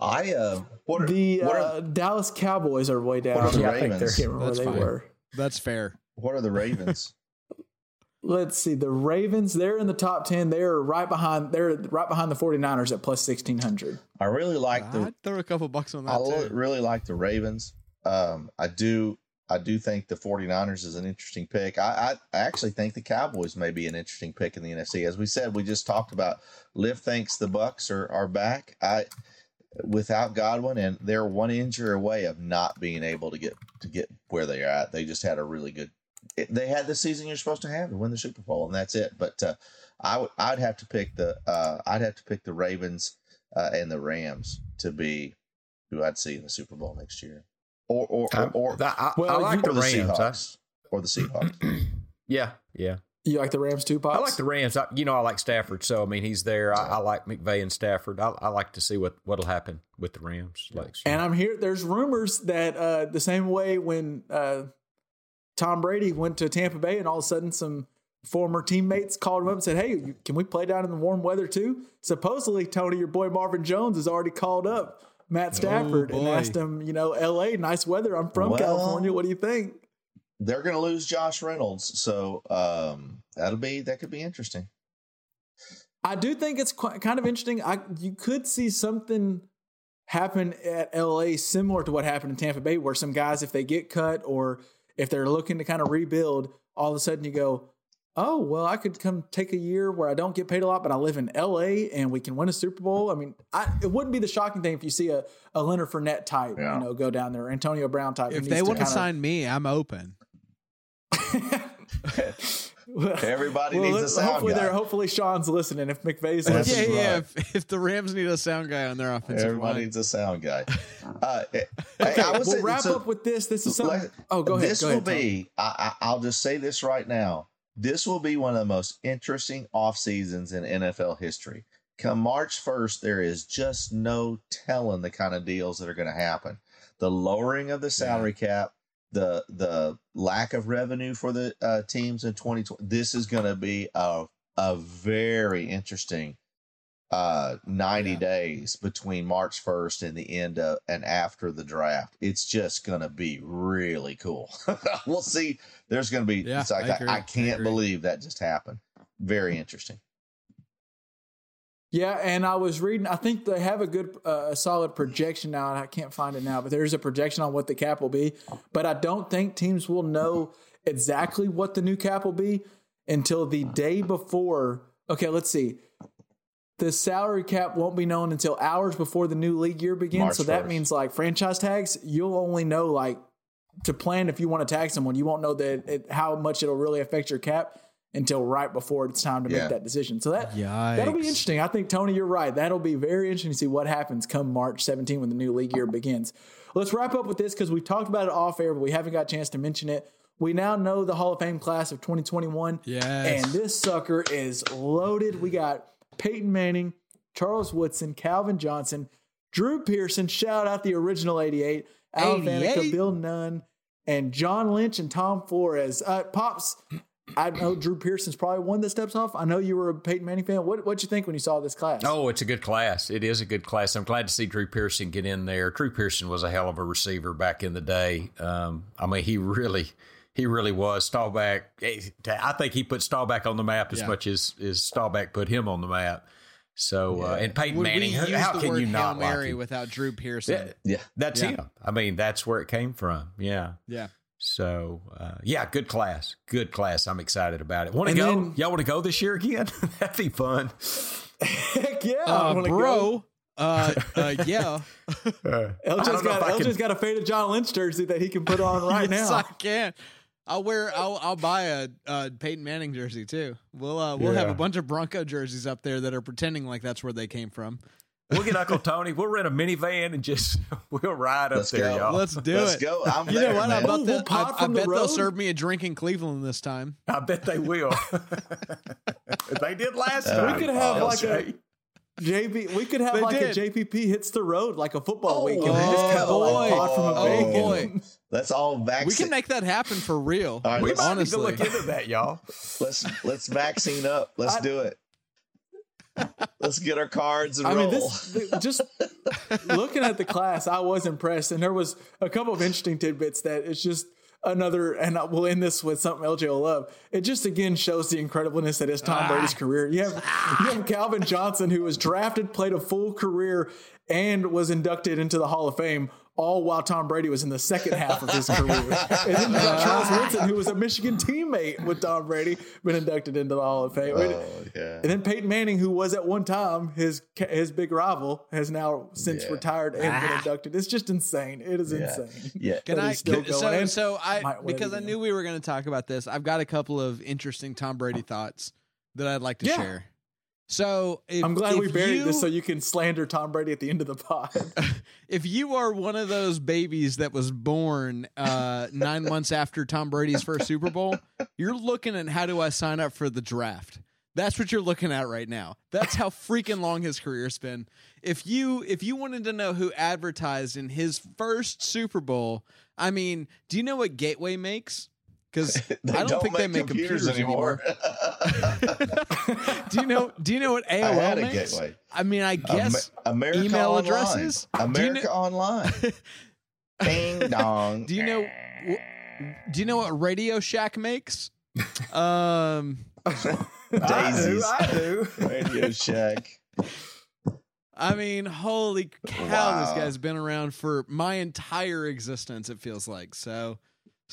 I uh what are, the what, uh, are, Dallas Cowboys are way down. What are the Yeah, I think they're Ravens? can't remember That's where they fine. were. that's fair. what are the Ravens? Let's see. The Ravens, they're in the top 10. They're right behind they're right behind the 49ers at plus 1600. I really like the I'd throw a couple bucks on that lo- too. really like the Ravens. Um, I do. I do think the 49ers is an interesting pick. I, I, actually think the Cowboys may be an interesting pick in the NFC. As we said, we just talked about. Liv thinks the Bucks are, are back. I without Godwin, and they're one injury away of not being able to get to get where they are at. They just had a really good. They had the season you're supposed to have to win the Super Bowl, and that's it. But uh, I would I'd have to pick the uh, I'd have to pick the Ravens uh, and the Rams to be who I'd see in the Super Bowl next year, or or or, or, I, I, Well, I like or the the Rams. I- or the Seahawks. yeah, yeah. You like the Rams too, Pops? I like the Rams. I, you know, I like Stafford, so I mean, he's there. I, I like McVay and Stafford. I, I like to see what what'll happen with the Rams. Like, And I'm here. There's rumors that uh, the same way when uh, Tom Brady went to Tampa Bay, and all of a sudden some former teammates called him up and said, "Hey, can we play down in the warm weather too?" Supposedly, Tony, your boy Marvin Jones has already called up Matt Stafford and asked him, "You know, L.A. nice weather. I'm from Well- California. What do you think?" They're going to lose Josh Reynolds, so um, that'll be that could be interesting. I do think it's quite, kind of interesting. I you could see something happen at LA similar to what happened in Tampa Bay, where some guys, if they get cut or if they're looking to kind of rebuild, all of a sudden you go, "Oh, well, I could come take a year where I don't get paid a lot, but I live in LA and we can win a Super Bowl." I mean, I, it wouldn't be the shocking thing if you see a, a Leonard Fournette type, Yeah. you know, go down there, Antonio Brown type. If they to want to kinda- sign me, I'm open. Everybody well, needs a sound hopefully, guy. they're hopefully Sean's listening. If McVay's That's yeah, yeah. right. If, if the Rams need a sound guy on their offensive Everybody line, needs a sound guy. Uh, okay, I would we'll say- wrap so- up with this. This is something. Let- oh, go ahead. This go will ahead, Tom. be. I, I, I'll just say this right now. This will be one of the most interesting off seasons in NFL history come March 1st, there is just no telling the kind of deals that are going to happen. The lowering of the salary cap, the the lack of revenue for the uh, teams in 2020. This is going to be a a very interesting uh 90 yeah. days between March 1st and the end of and after the draft. It's just going to be really cool. we'll see. There's going to be yeah, like I, I, can't I believe that just happened. Very interesting. Yeah, and I was reading. I think they have a good, uh, a solid projection now. And I can't find it now, but there's a projection on what the cap will be. But I don't think teams will know exactly what the new cap will be until the day before. Okay, let's see. The salary cap won't be known until hours before the new league year begins. March so that 1st. means like franchise tags, you'll only know like to plan if you want to tag someone. You won't know that it, how much it'll really affect your cap until right before it's time to yeah. make that decision. So that Yikes. that'll be interesting. I think Tony, you're right. That'll be very interesting to see what happens come March 17 when the new league year begins. Let's wrap up with this because we've talked about it off air, but we haven't got a chance to mention it. We now know the Hall of Fame class of 2021. Yes. And this sucker is loaded. We got Peyton Manning, Charles Woodson, Calvin Johnson, Drew Pearson, shout out the original 88, Al Faneca, Bill Nunn, and John Lynch and Tom Flores. Uh, Pops, I know Drew Pearson's probably one that steps off. I know you were a Peyton Manning fan. What what you think when you saw this class? Oh, it's a good class. It is a good class. I'm glad to see Drew Pearson get in there. Drew Pearson was a hell of a receiver back in the day. Um, I mean, he really he really was. Staubach, I think he put Staubach on the map as yeah. much as, as Staubach put him on the map. So uh, and Peyton Would Manning, how can you not Mary like without Drew Pearson? Yeah, yeah. that's yeah. him. I mean, that's where it came from. Yeah, yeah. So uh, yeah, good class, good class. I'm excited about it. Want to go? Then, Y'all want to go this year again? That'd be fun. Heck yeah, uh, bro. Go. Uh, uh, yeah. LJ's got LJ's got a faded John Lynch jersey that he can put on right now. yes, now. I can. I'll wear. I'll. I'll buy a, a Peyton Manning jersey too. We'll. Uh, we'll yeah. have a bunch of Bronco jerseys up there that are pretending like that's where they came from. We'll get Uncle Tony. We'll rent a minivan and just we'll ride up Let's there, go. y'all. Let's do Let's it. go. I'm you there, know what? Man. I, bet, we'll I, I bet the they'll serve me a drink in Cleveland this time. I bet they will. they did last time. We could have like a JB. We could have they like did. a JPP hits the road like a football oh, weekend. Oh, just kind boy. Like pod from a oh boy. Let's all vaccine. We can make that happen for real. All right, we might honestly. need to look into that, y'all. Let's let's vaccine up. Let's I, do it. Let's get our cards and I roll. mean, this, just looking at the class, I was impressed, and there was a couple of interesting tidbits that it's just another, and uh, we'll end this with something LJ will love. It just again shows the incredibleness that is Tom ah. Brady's career. You have you have ah. Calvin Johnson, who was drafted, played a full career, and was inducted into the Hall of Fame all while Tom Brady was in the second half of his career. and then you got Charles Woodson, who was a Michigan teammate with Tom Brady, been inducted into the Hall of Fame. Oh, yeah. And then Peyton Manning, who was at one time his his big rival, has now since yeah. retired and ah. been inducted. It's just insane. It is yeah. insane. Yeah. Can I? Can, so, so I because I knew we were going to talk about this. I've got a couple of interesting Tom Brady thoughts that I'd like to yeah. share. So if, I'm glad we buried you, this so you can slander Tom Brady at the end of the pod. if you are one of those babies that was born uh, nine months after Tom Brady's first Super Bowl, you're looking at how do I sign up for the draft. That's what you're looking at right now. That's how freaking long his career's been. If you if you wanted to know who advertised in his first Super Bowl, I mean, do you know what Gateway makes? Because I don't, don't think they make computers, computers anymore. do you know? Do you know what AOL I makes? Gateway. I mean, I guess America email Online. addresses. America you know, Online. Ding dong. Do you know? Do you know what Radio Shack makes? Um, Daisies. I do. I do. Radio Shack. I mean, holy cow! Wow. This guy's been around for my entire existence. It feels like so.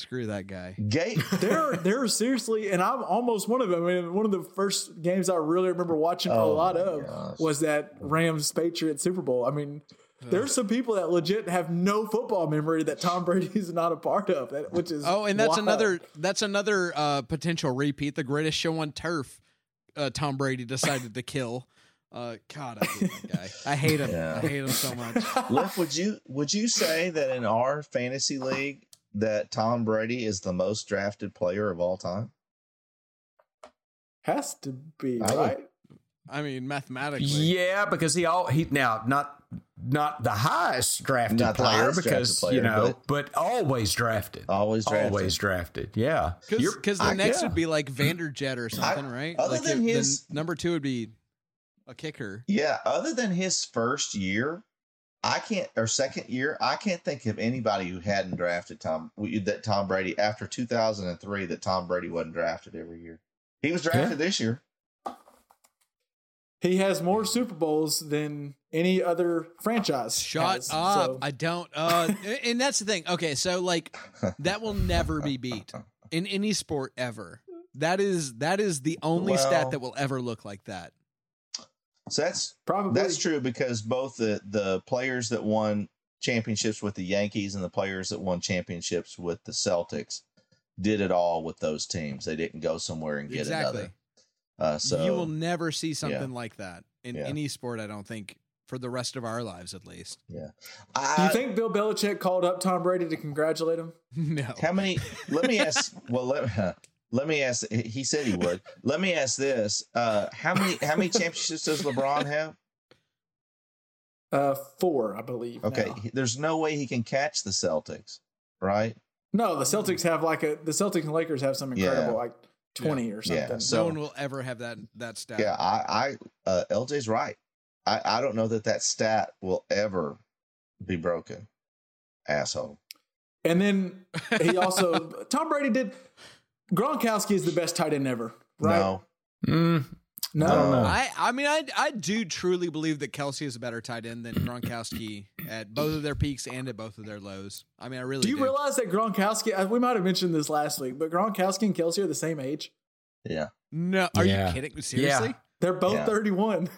Screw that guy. Gate. they're they're seriously, and I'm almost one of them. I mean, one of the first games I really remember watching oh a lot of gosh. was that Rams Patriots Super Bowl. I mean, there's some people that legit have no football memory that Tom Brady's not a part of, which is oh, and that's wild. another that's another uh, potential repeat. The greatest show on turf. Uh, Tom Brady decided to kill. Uh, God, I hate that guy. I hate him. Yeah. I hate him so much. Liff, would you would you say that in our fantasy league that Tom Brady is the most drafted player of all time? Has to be, I right? I mean, mathematically. Yeah, because he all he now not not the highest drafted Not the player highest because drafted you know, but, always drafted. Always drafted. Always drafted. Yeah. Because the I- next yeah. would be like Vanderjagt or something, right? other like than it- his- number two would be a kicker. Yeah, other than his first year, I can't or second year, I can't think of anybody who hadn't drafted Tom that Tom Brady after 2003 that Tom Brady wasn't drafted every year. He was drafted this year. He has more Super Bowls than any other franchise. Shut has, up! so- I don't. Uh, and that's the thing. Okay, so like that will never be beat in any sport ever. That is that is the only Well- stat that will ever look like that. So that's Probably. that's true because both the the players that won championships with the Yankees and the players that won championships with the Celtics did it all with those teams. They didn't go somewhere and get Exactly. another. Uh, so you will never see something yeah. like that in Yeah. any sport. I don't think for the rest of our lives, at least. yeah. Do you think Bill Belichick called up Tom Brady to congratulate him? No. How many? Let me ask. Well, let, let me ask. He said he would. Let me ask this: uh, How many? How many championships does LeBron have? Uh, four, I believe. Okay, now. there's no way he can catch the Celtics, right? No, the Celtics have like a the Celtics and Lakers have some Yeah. incredible like twenty or something. Yeah, something. so- no one will ever have that that stat. Yeah, I, I, uh, LJ's right. I, I don't know that that stat will ever be broken. Asshole. And then he also Tom Brady did. Gronkowski is the best tight end ever, right? No, Mm, no, I. I, I mean, I, I do truly believe that Kelce is a better tight end than Gronkowski at both of their peaks and at both of their lows. I mean, I really Do you realize that Gronkowski? uh, We might have mentioned this last week, but Gronkowski and Kelce are the same age. yeah, No, are Yeah. you kidding? Seriously? They're both Yeah. thirty-one.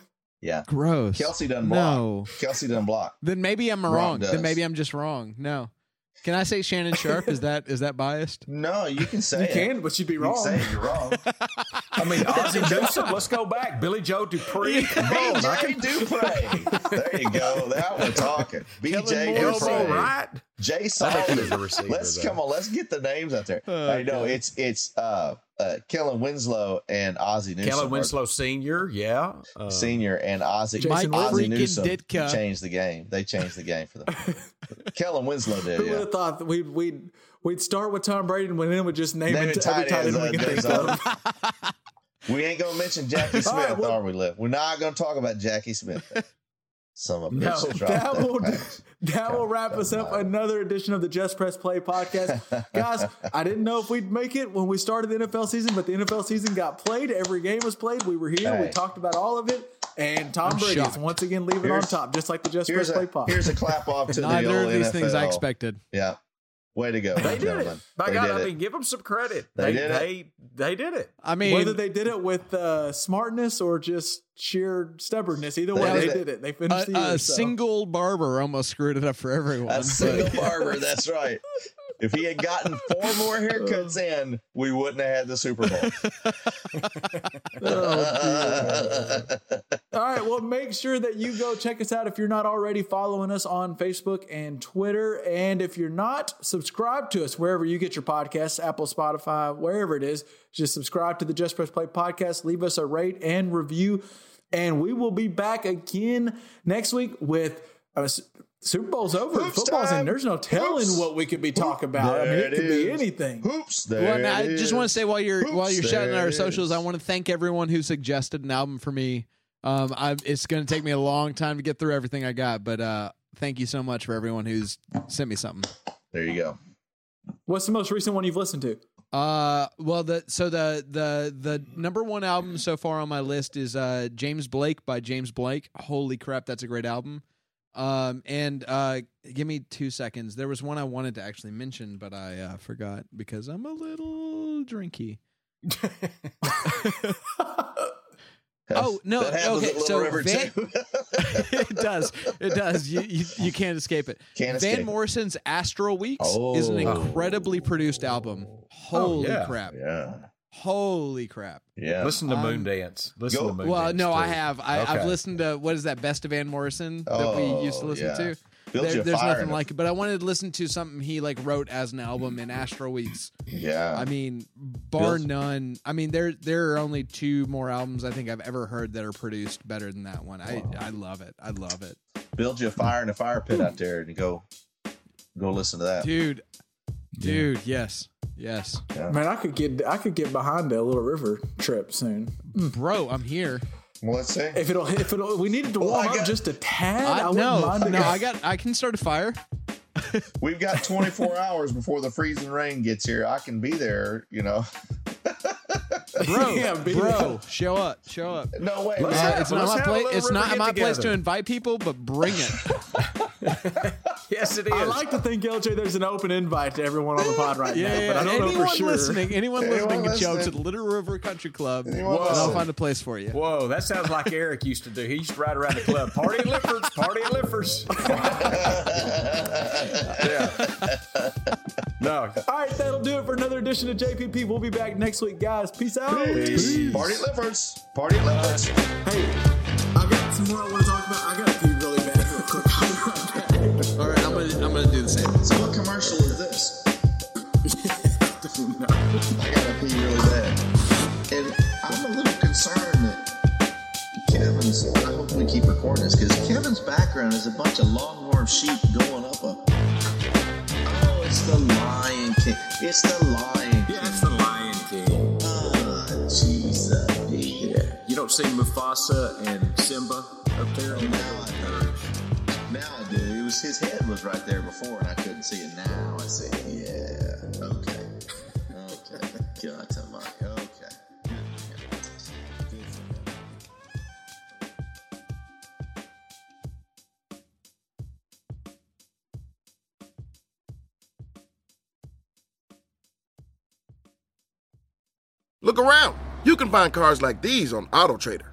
yeah. Gross. Kelce doesn't block. No. Kelce doesn't block. Then maybe I'm Gronk wrong. Then maybe I'm just wrong. No. Can I say Shannon Sharpe? is that is that biased? No, you can say You it. can, but you'd be You can wrong. say it, you're wrong. I mean, Ozzie Newsome. Let's go back. Billy Joe Dupree. Come on, I BJ can Dupre. There you go. That we're talking. BJ Moore, Dupre. elbow right. Jay I think Solomon. a receiver, Let's though. come on. Let's get the names out there. Oh, I know God. it's it's uh, uh Kellen Winslow and Ozzie Newsome. Kellen Winslow Senior. Yeah. Uh, Senior and Ozzie. Jason Mike Ozzie freaking Newsome Ditka. changed the game. They changed the game for them. Kellen Winslow did. Who would have thought that we'd we'd we'd start with Tom Brady and then we'd just name it every tight end we can think of. We ain't gonna mention Jackie Smith, right, well- are we? Liv? We're not gonna talk about Jackie Smith. Some of No, dropped That will pass. that will wrap us up another edition of the Just Press Play podcast, guys. I didn't know if we'd make it when we started the NFL season, but the NFL season got played. Every game was played. We were here. We talked about all of it, and Tom I'm Brady is once again leaving Here's- on top, just like the Just Here's Press Play podcast. here's a clap off to the Neither old of these NFL. things I expected. Yeah, way to go. They did it. gentlemen. By They God, did I it. mean, give them some credit. They They did it. they they did it. I mean, Whether they did it with uh, smartness or just sheer stubbornness, either They way, did they it. did it. They finished a, the year. a so. single barber almost screwed it up for everyone. A single barber. That's right. If he had gotten four more haircuts in, we wouldn't have had the Super Bowl. All right. Well, make sure that you go check us out if you're not already following us on Facebook and Twitter. And if you're not, subscribe to us wherever you get your podcasts Apple, Spotify, wherever it is. Just subscribe to the Just Press Play podcast, leave us a rate and review. And we will be back again next week with uh, Super Bowl's over. Hoops Football's time. in. There's no telling Hoops. what we could be talking about. I mean, it it could be anything. Hoops. There Well, now, I just want to say while you're while you're shouting our socials. I want to thank everyone who suggested an album for me. Um, I, it's going to take me a long time to get through everything I got, but uh, thank you so much for everyone who's sent me something. There you go. What's the most recent one you've listened to? Uh, well, the so the the the number one album so far on my list is uh James Blake by James Blake. Holy crap, that's a great album. Um, and uh, give me two seconds. There was one I wanted to actually mention, but I uh, forgot because I'm a little drinky. Oh no! Okay, so Van, it does. It does. You, you you can't escape it. Can't Van escape. Morrison's Astral Weeks is an Oh. incredibly produced album. Holy yeah. crap! yeah. Holy crap! Yeah. Listen to Um, Moondance. Listen go- to Moondance. Well, no, I have. I, I've Okay. listened to what is that? Best of Van Morrison that we used to Oh, listen yeah. to. There- there's nothing like it. But I wanted to listen to something he like wrote as an album in Astral Weeks. Yeah. I mean, bar Builds- none. I mean, there there are only two more albums I think I've ever heard that are produced better than that one. I I love it. I love it, Build you a fire in a fire pit out there, and go go listen to that. dude. Dude, yes, yes, Man, I could get I could get behind a little river trip soon. bro. I'm here. Well, let's see. If it'll if it'll we needed to Well, warm I up got- just a tad. I, I, no, no. I got. I can start a fire. We've got 24 hours before the freezing rain gets here. I can be there, you know. bro, Yeah, be bro, show up, show up. No way. Let's Uh, have- it's not let's my have a place. It's not my place to invite people, but bring it. Yes, it is. I like to think LJ there's an open invite to everyone on the pod right Yeah, now, yeah, but I don't know anyone for sure. listening, anyone, Anyone listening can show up to the Little River Country Club, Anyone and I'll find a place for you. Whoa, that sounds like Eric used to do. He used to ride around the club. Party at Lifford's, party at Lifford's. yeah. No. All right, that'll do it for another edition of JPP. We'll be back next week, guys. Peace out. Peace. Party at Lifford's. Party at Lifford's. Hey, I got some more I want to talk about. I got a pee Gonna do the same. So what commercial is this? I gotta pee really bad. And I'm a little concerned that Kevin's, I hope we keep recording this, because Kevin's background is a bunch of longhorn sheep going up a. Oh, it's the Lion King. It's the Lion King. Yeah, it's the Lion King. Ah, Jesus. Yeah. You don't see Mufasa and Simba up there? Oh, now I know. Now I do. Was his head was right there before, and I couldn't see it. Now I see. it. Yeah. Okay. Okay. God, Tamari. Okay. Look around. You can find cars like these on AutoTrader.